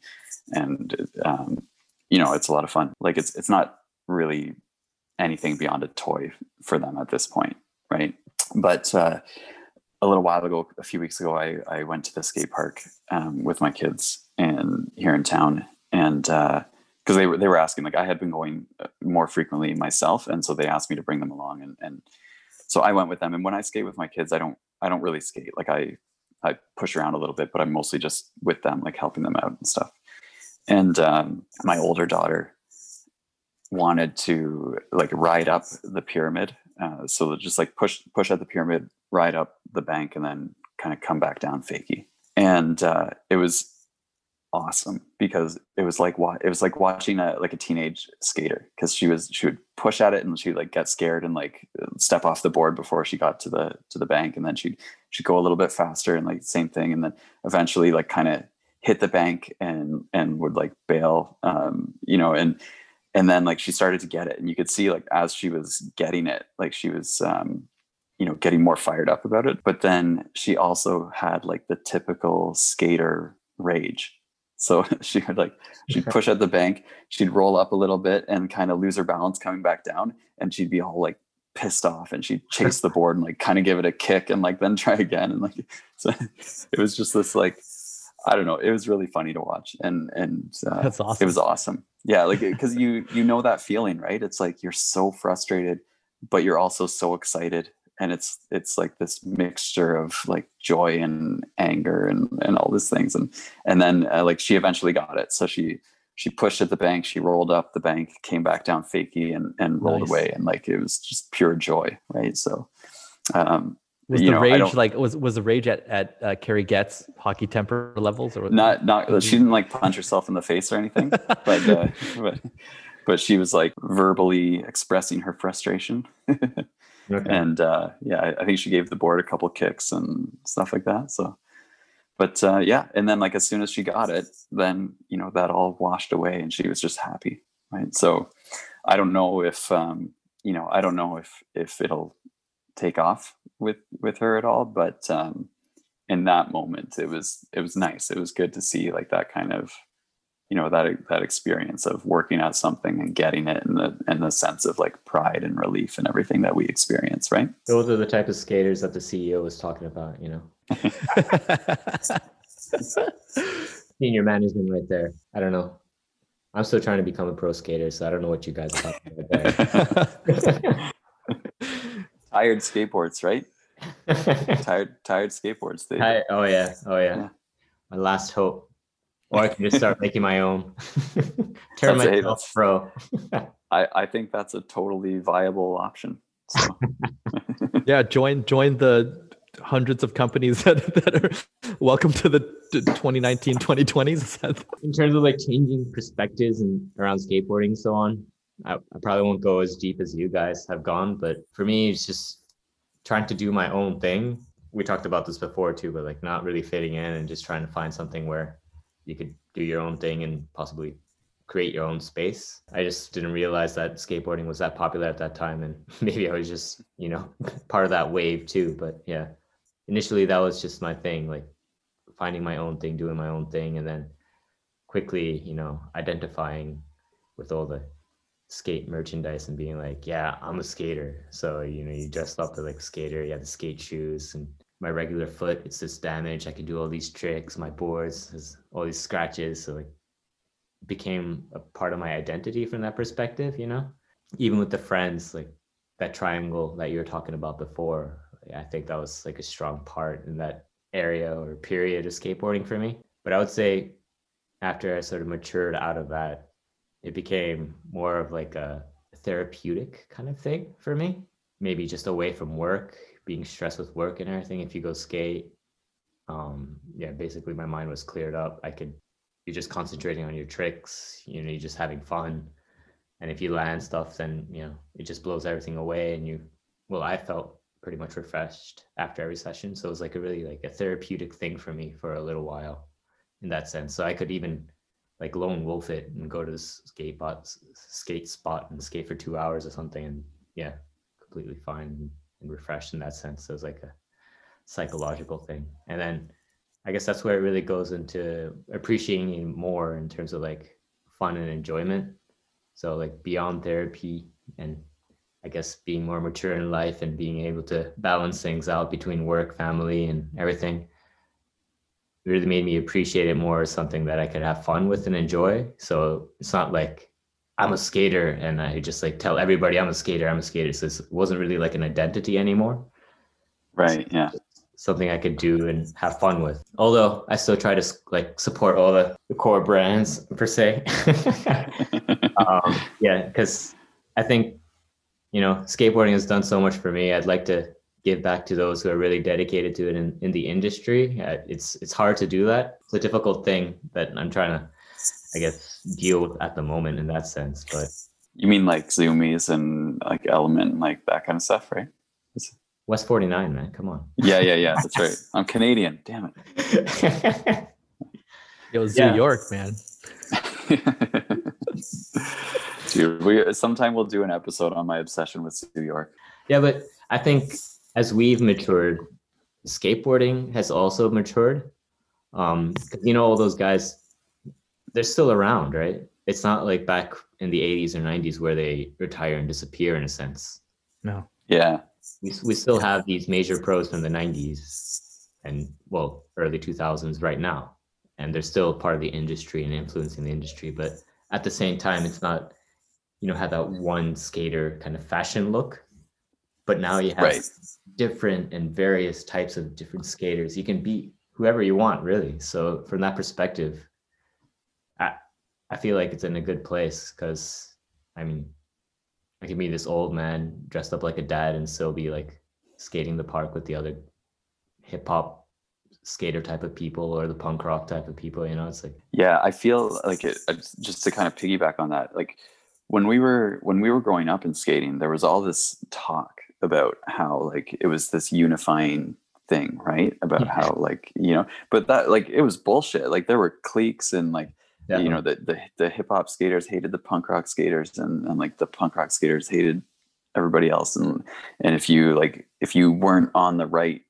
and um, you know it's a lot of fun. Like it's it's not really anything beyond a toy for them at this point, right? But uh, a little while ago, a few weeks ago, I, I went to the skate park um, with my kids and here in town, and because they were they were asking, like I had been going uh, more frequently myself, and so they asked me to bring them along, and and so I went with them. And when I skate with my kids, I don't I don't really skate. Like I I push around a little bit, but I'm mostly just with them, like helping them out and stuff. And um, my older daughter wanted to like ride up the pyramid uh, so just like push push at the pyramid ride up the bank and then kind of come back down fakey. And uh, it was awesome because it was like it was like watching a like a teenage skater because she was she would push at it and she'd like get scared and like step off the board before she got to the to the bank. And then she'd she'd go a little bit faster and like same thing. And then eventually like kind of hit the bank and and would like bail um you know and and then like she started to get it. And you could see like as she was getting it like she was um you know getting more fired up about it. But then she also had like the typical skater rage. So she would like she'd push at the bank she'd roll up a little bit and kind of lose her balance coming back down and she'd be all like pissed off and she'd chase the board and like kind of give it a kick and like then try again and like so it was just this like i don't know it was really funny to watch and and uh, That's awesome. it was awesome. yeah like because you you know that feeling right? It's like you're so frustrated but you're also so excited and it's it's like this mixture of like joy and anger and and all these things. And and then uh, like she eventually got it. So she she pushed at the bank she rolled up the bank came back down fakey and and rolled Nice. away. And like it was just pure joy right? So um Was you the know, rage like was was the rage at at uh, Kerry Getz hockey temper levels or not not she didn't like punch herself in the face or anything but uh, but but she was like verbally expressing her frustration Okay. and uh, yeah, I, I think she gave the board a couple kicks and stuff like that. So, but uh, yeah, and then like as soon as she got it, then you know that all washed away, and she was just happy, right? So, I don't know if um, you know, I don't know if if it'll take off with with her at all, but um, in that moment, it was it was nice. It was good to see like that kind of you know that that experience of working at something and getting it and the and the sense of like pride and relief and everything that we experience right Those are the type of skaters that the CEO was talking about, you know. Senior management right there. I don't know. I'm still trying to become a pro skater, so I don't know what you guys are talking about there. tired skateboards right tired tired skateboards they I, oh yeah, oh. Yeah. My last hope. Or I can just start making my own. Turn That's a- myself pro. I, I think that's a totally viable option. So Yeah, join join the hundreds of companies that, that are welcome to the 2019 2020s. Is in terms of like changing perspectives and around skateboarding and so on, I, I probably won't go as deep as you guys have gone, but for me, it's just trying to do my own thing. We talked about this before too, but like not really fitting in and just trying to find something where you could do your own thing and possibly create your own space. I just didn't realize that skateboarding was that popular at that time. And maybe I was just, you know, part of that wave too. But yeah, initially that was just my thing, like finding my own thing, doing my own thing. And then quickly, you know, identifying with all the skate merchandise and being like, yeah, I'm a skater. So, you know, you dress up as like a skater, you have the skate shoes and my regular foot, it's this damage. I can do all these tricks. My boards has all these scratches. So like became a part of my identity from that perspective, you know? Even with the friends, like that triangle that you were talking about before, I think that was like a strong part in that area or period of skateboarding for me. But I would say after I sort of matured out of that, it became more of like a therapeutic kind of thing for me. Maybe just away from work, being stressed with work and everything. If you go skate, um, yeah, basically my mind was cleared up. I could, you're just concentrating on your tricks, you know, you're just having fun. And if you land stuff, then, you know, it just blows everything away. And you, well, I felt pretty much refreshed after every session. So it was like a really like a therapeutic thing for me for a little while in that sense. So I could even like lone wolf it and go to the skate spot, skate spot and skate for two hours or something. And yeah, completely fine and refreshed in that sense. So it was like a psychological thing. And then I guess that's where it really goes into appreciating more in terms of like fun and enjoyment. So like beyond therapy and I guess being more mature in life and being able to balance things out between work, family, and everything really made me appreciate it more as something that I could have fun with and enjoy. So it's not like I'm a skater and I just like tell everybody I'm a skater, I'm a skater. So it wasn't really like an identity anymore. right, yeah. Something I could do and have fun with. Although I still try to like support all the, the core brands per se. um, yeah, because I think you know skateboarding has done so much for me. I'd like to give back to those who are really dedicated to it in, in the industry. Uh, it's it's hard to do that. It's a difficult thing that I'm trying to, I guess, deal with at the moment in that sense. But You mean like Zumiez and like Element and like that kind of stuff, right? West 49, man, come on. Yeah, yeah, yeah. That's right. I'm Canadian. Damn it. Yo, Zoo Yeah. York, man. Dude, we sometime we'll do an episode on my obsession with New York. yeah, but I think as we've matured, skateboarding has also matured. Um, 'cause, you know, all those guys, they're still around, right? It's not like back in the 80s or 90s where they retire and disappear in a sense. No. Yeah, we, we still have these major pros from the 90s and well early 2000s right now and they're still part of the industry and influencing the industry but at the same time it's not you know have that one skater kind of fashion look but now you have Right. different and various types of different skaters you can be whoever you want really so from that perspective i i feel like it's in a good place because i mean I can be this old man dressed up like a dad and still be like skating the park with the other hip hop skater type of people or the punk rock type of people. You know, it's like yeah. I feel like it. Just to kind of piggyback on that, like when we were when we were growing up in skating, there was all this talk about how like it was this unifying thing, right? About how like you know, but that like it was bullshit. Like there were cliques and like you know the the, the hip hop skaters hated the punk rock skaters and, and like the punk rock skaters hated everybody else. And and if you like if you weren't on the right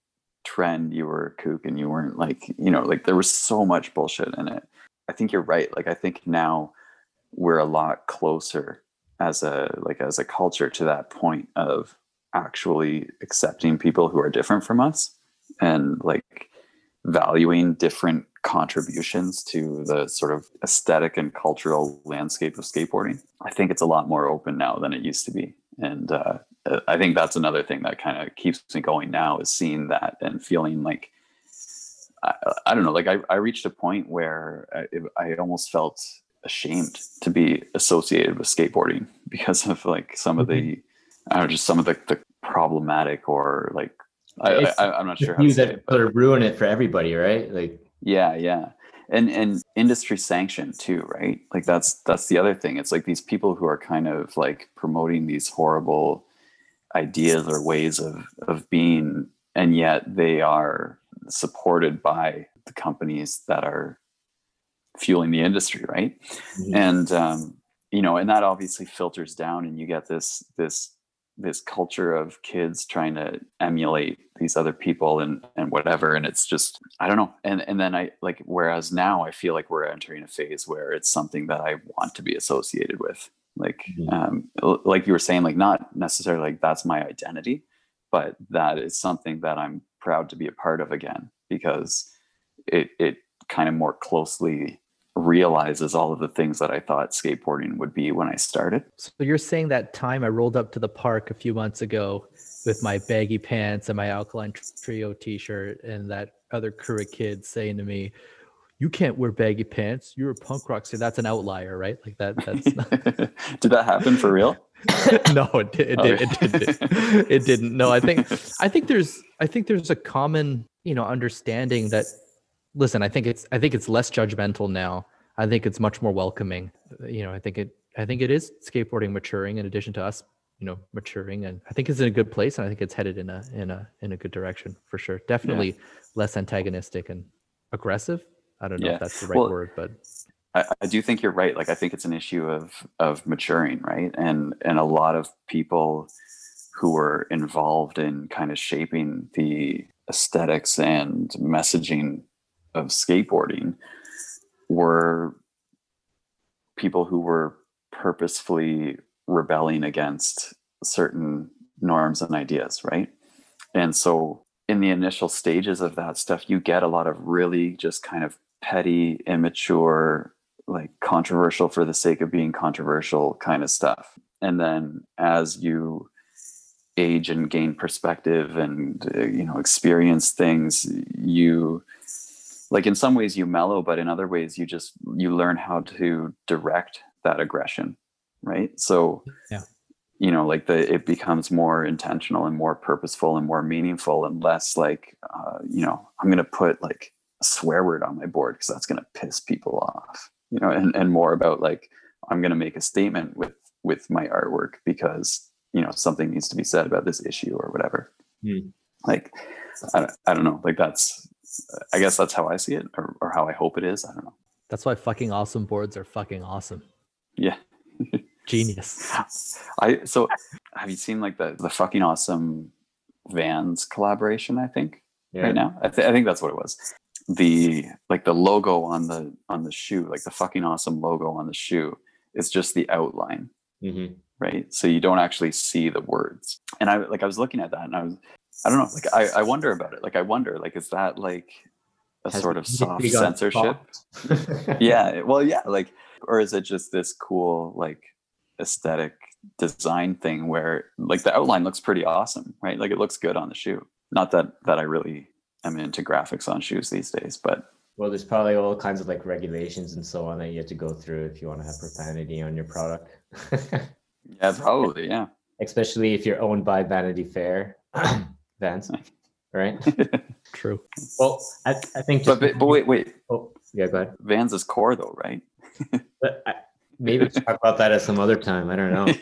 trend you were a kook and you weren't like you know like there was so much bullshit in it. I think you're right. Like i think now we're a lot closer as a like as a culture to that point of actually accepting people who are different from us and like valuing different contributions to the sort of aesthetic and cultural landscape of skateboarding. I think it's a lot more open now than it used to be. And uh, I think that's another thing that kind of keeps me going now is seeing that and feeling like I, I don't know like I, I reached a point where I, I almost felt ashamed to be associated with skateboarding because of like some of the I don't know just some of the, the problematic or like I, I, I'm not sure how to that it, but- sort of ruin it for everybody, right? Like, yeah yeah. And and industry sanction too right? Like that's that's the other thing. It's like these people who are kind of like promoting these horrible ideas or ways of of being and yet they are supported by the companies that are fueling the industry right? Mhm. and um, you know and that obviously filters down and you get this this this culture of kids trying to emulate these other people and and whatever and it's just i don't know and and then i like whereas now i feel like we're entering a phase where it's something that i want to be associated with like Mhm. um like you were saying like not necessarily like that's my identity but that is something that i'm proud to be a part of again because it it kind of more closely realizes all of the things that I thought skateboarding would be when I started. So you're saying that time I rolled up to the park a few months ago with my baggy pants and my Alkaline Trio T-shirt, and that other Kura kid saying to me, "You can't wear baggy pants. You're a punk rock So That's an outlier, right? Like that. That's not, Did that happen for real? no, it, did, it, Oh, did, it, didn't. it didn't. No, I think I think there's I think there's a common you know understanding that. Listen, I think it's I think it's less judgmental now. I think it's much more welcoming. You know, I think it I think it is skateboarding maturing in addition to us, you know, maturing, and I think it's in a good place, and I think it's headed in a in a in a good direction for sure. Definitely less antagonistic and aggressive. I don't know Yeah. if that's the right Well, word, but I, I do think you're right. Like I think it's an issue of of maturing, right? And and a lot of people who were involved in kind of shaping the aesthetics and messaging of skateboarding were people who were purposefully rebelling against certain norms and ideas, right? And so in the initial stages of that stuff, you get a lot of really just kind of petty, immature, like controversial for the sake of being controversial kind of stuff. And then as you age and gain perspective and uh, you know experience things, you like in some ways you mellow, but in other ways you just you learn how to direct that aggression, right? So Yeah. you know like the it becomes more intentional and more purposeful and more meaningful and less like uh, you know i'm gonna put like a swear word on my board because that's gonna piss people off you know and, and more about like i'm gonna make a statement with with my artwork because you know something needs to be said about this issue or whatever Hmm. like I, I don't know like that's i guess that's how i see it or, or how i hope it is i don't know that's why fucking awesome boards are fucking awesome. yeah Genius. I so have you seen like the the fucking awesome Vans collaboration? I think Yeah. right now. I, th- I think that's what it was. The like the logo on the on the shoe, like the fucking awesome logo on the shoe, is just the outline, Mhm. right? So you don't actually see the words. And I like I was looking at that and I was I don't know, like I I wonder about it. Like I wonder, like is that like a Has sort of soft censorship? yeah well yeah like or is it just this cool like aesthetic design thing where like the outline looks pretty awesome right like it looks good on the shoe not that that i really am into graphics on shoes these days but Well, there's probably all kinds of like regulations and so on that you have to go through if you want to have profanity on your product. yeah probably yeah Especially if you're owned by Vanity Fair, Vans, right? True. Well, I, I think but, just but but wait wait Oh, yeah, go ahead. vans is core though right But I, maybe let's talk about that at some other time. I don't know.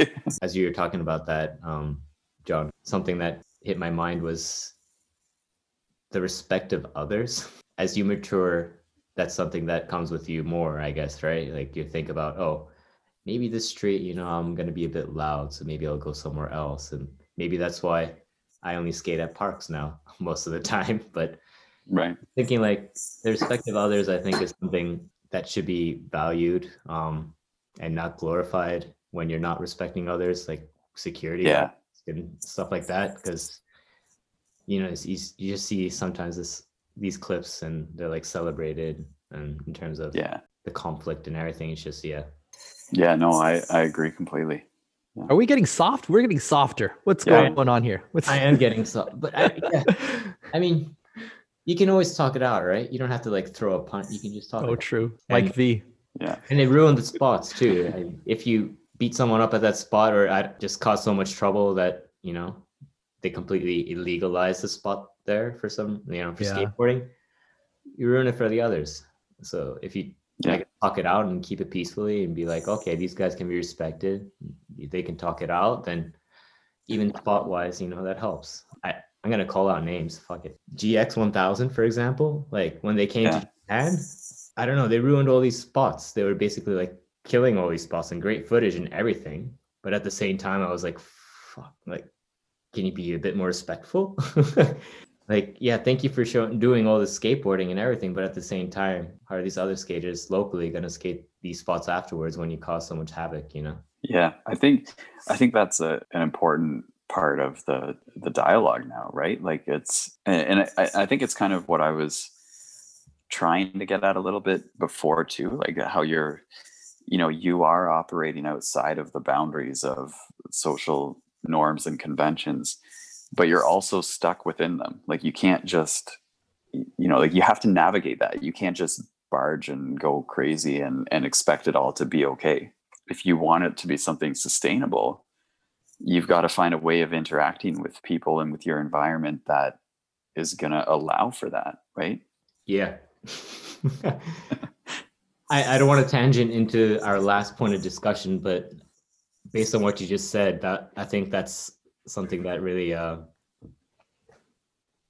As you were talking about that, um, John, something that hit my mind was the respect of others. As you mature, that's something that comes with you more, I guess, right? Like you think about, oh, maybe this street, you know, I'm going to be a bit loud, so maybe I'll go somewhere else. And maybe that's why I only skate at parks now most of the time. But right. thinking like the respect of others i think is something that should be valued um and not glorified when you're not respecting others like security yeah. and stuff like that because you know it's, you, you just see sometimes this these clips and they're like celebrated and in terms of yeah. the conflict and everything it's just yeah. Yeah no i i agree completely Are we getting soft? We're getting softer. What's Yeah. going on here? What's i am getting soft, but I, yeah, I mean you can always talk it out, right? You don't have to like throw a punt. You can just talk. Oh, it Oh, out. true. And- the Yeah. And it ruined the spots too. And If you beat someone up at that spot or at just cause so much trouble that, you know, they completely illegalize the spot there for some, you know, for Yeah. skateboarding, you ruin it for the others. So if you Yeah. like talk it out and keep it peacefully and be like, okay, these guys can be respected, they can talk it out, then even spot wise, you know, that helps. I, I'm gonna call out names. Fuck it. GX 1000, for example, like when they came Yeah. to Japan, I don't know, they ruined all these spots. They were basically like killing all these spots and great footage and everything. But at the same time, I was like, fuck, like, can you be a bit more respectful? like, yeah, thank you for showing doing all the skateboarding and everything. But at the same time, how are these other skaters locally gonna skate these spots afterwards when you cause so much havoc, you know? Yeah, I think I think that's a, an important part of the the dialogue now, right? Like it's and, and I, I think it's kind of what I was trying to get at a little bit before too, like how you're you know you are operating outside of the boundaries of social norms and conventions but you're also stuck within them. Like you can't just you know like you have to navigate that. You can't just barge and go crazy and and expect it all to be okay. If you want it to be something sustainable you've got to find a way of interacting with people and with your environment that is going to allow for that right? Yeah. I, I don't want to tangent into our last point of discussion, but based on what you just said, that I think that's something that really uh,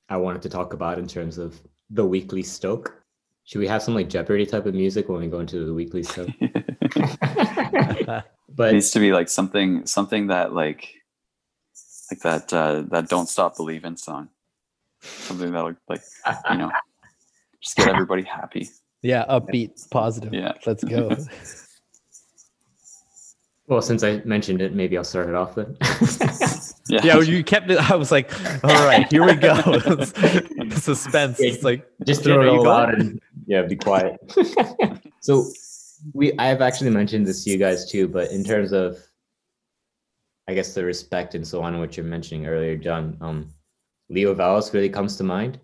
I wanted to talk about in terms of the weekly stoke. Should we have some like Jeopardy type of music when we go into the weekly stoke? it but needs to be like something something that like like that uh that don't stop believing song something that would like you know just get everybody happy Yeah, upbeat, positive. Yeah. Let's go. well, since I mentioned it, maybe I'll start it off then. yeah yeah, you kept it. I was like, all right, here we go. Suspense. It's like, just throw it there you all out and yeah, be quiet. so we I've actually mentioned this to you guys too, but in terms of I guess the respect and so on, what you're mentioning earlier, John, um, Leo Valls really comes to mind.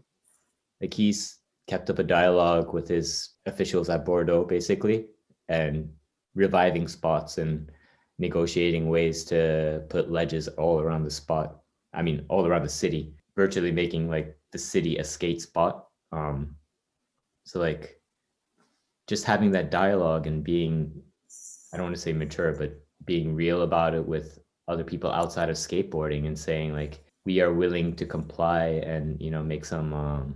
Like he's kept up a dialogue with his officials at Bordeaux, basically, and reviving spots and negotiating ways to put ledges all around the spot. I mean, all around the city, virtually making like the city a skate spot. Um, so like just having that dialogue and being, I don't want to say mature, but being real about it with other people outside of skateboarding and saying like we are willing to comply and you know make some um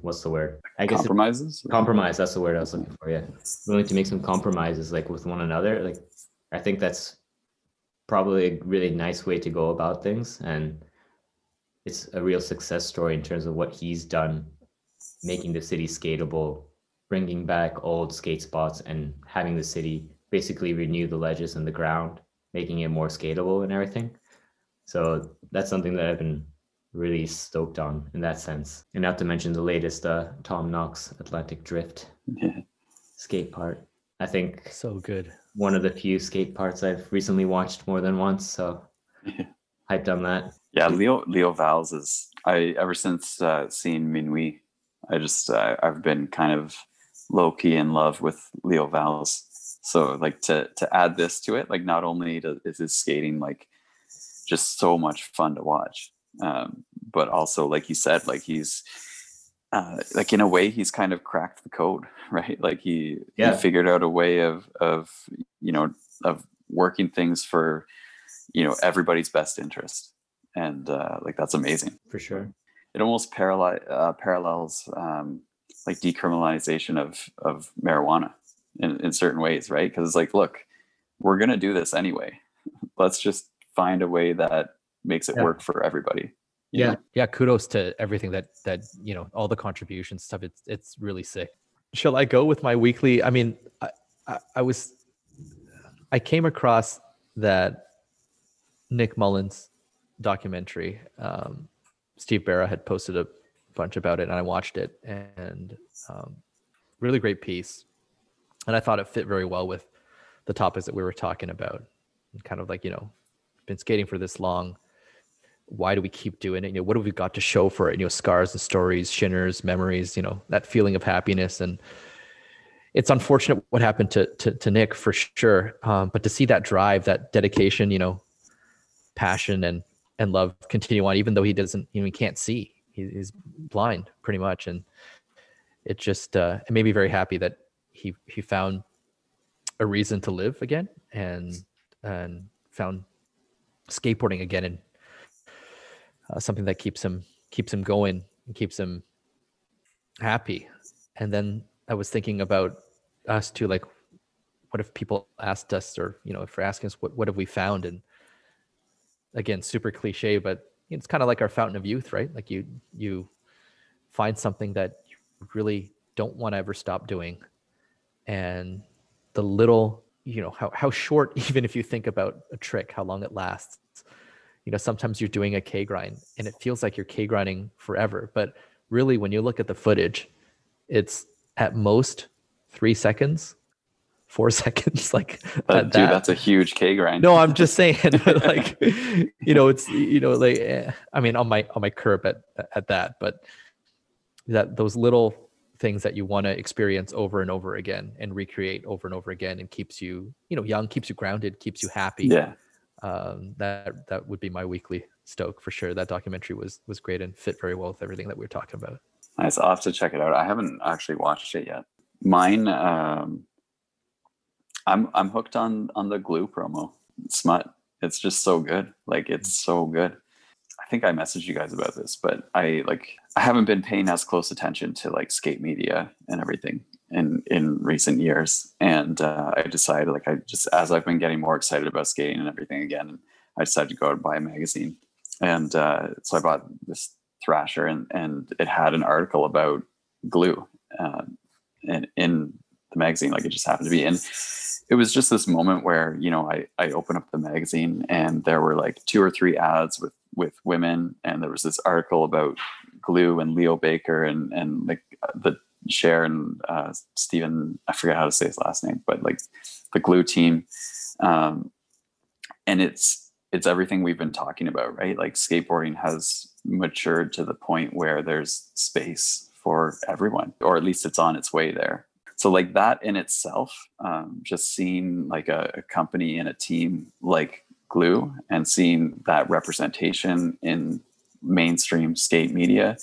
what's the word i guess compromises compromise that's the word i was looking for yeah willing to make some compromises like with one another like i think that's probably a really nice way to go about things and it's a real success story in terms of what he's done making the city skatable bringing back old skate spots and having the city basically renew the ledges and the ground making it more skatable and everything so that's something that i've been really stoked on in that sense. And not to mention the latest uh, Tom Knox Atlantic Drift skate part. I think so good. One of the few skate parts I've recently watched more than once. So Yeah. hyped on that. yeah leo leo valls is i ever since uh seeing minui i just uh, i've been kind of low-key in love with leo valls so like to to add this to it like not only to, is his skating like just so much fun to watch um but also like you said like he's uh like in a way he's kind of cracked the code right like he Yeah. he figured out a way of of you know of working things for you know everybody's best interest and uh like that's amazing For sure. it almost parallel uh, parallels um like decriminalization of of marijuana in, in certain ways right because it's like look we're gonna do this anyway let's just find a way that makes it Yeah. work for everybody Yeah. know? Yeah, kudos to everything that that you know, all the contributions stuff. It's it's really sick. Shall I go with my weekly? I mean, I I, I was I came across that Nick Mullins documentary. Um, Steve Berra had posted a bunch about it, and I watched it, and um, really great piece. And I thought it fit very well with the topics that we were talking about, and kind of like you know, been skating for this long why do we keep doing it? You know, what have we got to show for it? You know, scars and stories, shinners, memories, you know, that feeling of happiness. And it's unfortunate what happened to to, to Nick for sure. Um, but to see that drive, that dedication, you know, passion and and love continue on, even though he doesn't, you know, he can't see. He, he's blind pretty much. And it just uh, it made me very happy that he he found a reason to live again and and found skateboarding again and uh, something that keeps him keeps him going and keeps him happy. And then i was thinking about us too like what if people asked us or you know if they're asking us what, what have we found? And again super cliche but it's kind of like our fountain of youth right? Like you you find something that you really don't want to ever stop doing. And the little you know how, how short even if you think about a trick how long it lasts you know sometimes you're doing a k grind and it feels like you're k grinding forever but really when you look at the footage it's at most three seconds four seconds like That, dude, that. that's a huge K grind. no i'm just saying like you know it's you know like eh, i mean on my on my curb at at that but that those little things that you want to experience over and over again and recreate over and over again and keeps you you know young keeps you grounded keeps you happy yeah. Um, that that would be my weekly stoke for sure. That documentary was was great and fit very well with everything that we were talking about. Nice. I'll have to check it out. I haven't actually watched it yet. Mine, um, I'm I'm hooked on on the glue promo. Smut. It's just so good. Like it's so good. I think I messaged you guys about this, but I like I haven't been paying as close attention to like skate media and everything in in recent years. And uh, I decided like I just as I've been getting more excited about skating and everything again, I decided to go out and buy a magazine. And uh, so I bought this Thrasher, and and it had an article about glue uh, in in the magazine. Like it just happened to be in. It was just this moment where you know I I opened up the magazine and there were like two or three ads with with women, and there was this article about glue and Leo Baker and and like the Sharon uh, Stephen. I forget how to say his last name, but like the glue team. Um, and it's it's everything we've been talking about, right? Like skateboarding has matured to the point where there's space for everyone, or at least it's on its way there. So like that in itself, um, just seeing like a, a company and a team like Glue and seeing that representation in mainstream skate media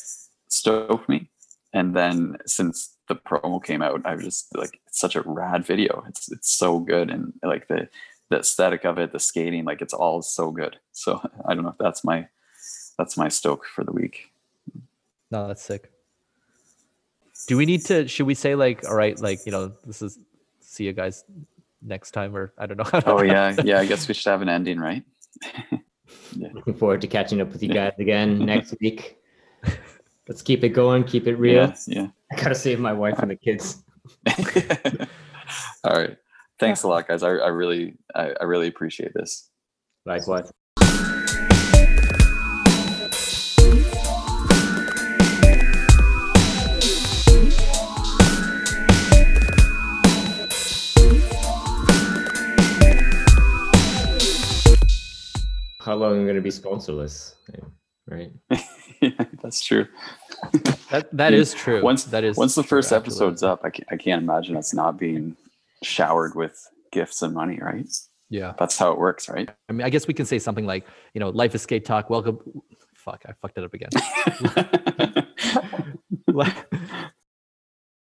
stoked me. And then since the promo came out, I was just like, it's such a rad video. It's it's so good and like the the aesthetic of it, the skating, like it's all so good. So I don't know if that's my that's my stoke for the week. No, that's sick. Do we need to? Should we say like, all right, like you know, this is see you guys next time, or I don't know. how to- Oh yeah, yeah. I guess we should have an ending, right? Looking forward to catching up with you guys again next week. Let's keep it going, keep it real. Yeah, I gotta save my wife and the kids. all right. Thanks a lot, guys. I, I really I, I really appreciate this. Likewise. How long are we gonna be sponsorless? Right. yeah, that's true. that that is true. Once that is once the true, first absolutely. episode's up, I can't, I can't imagine us not being showered with gifts and money, right? Yeah, That's how it works, right? I mean, I guess we can say something like, you know, life escape talk. Welcome. Fuck, I fucked it up again.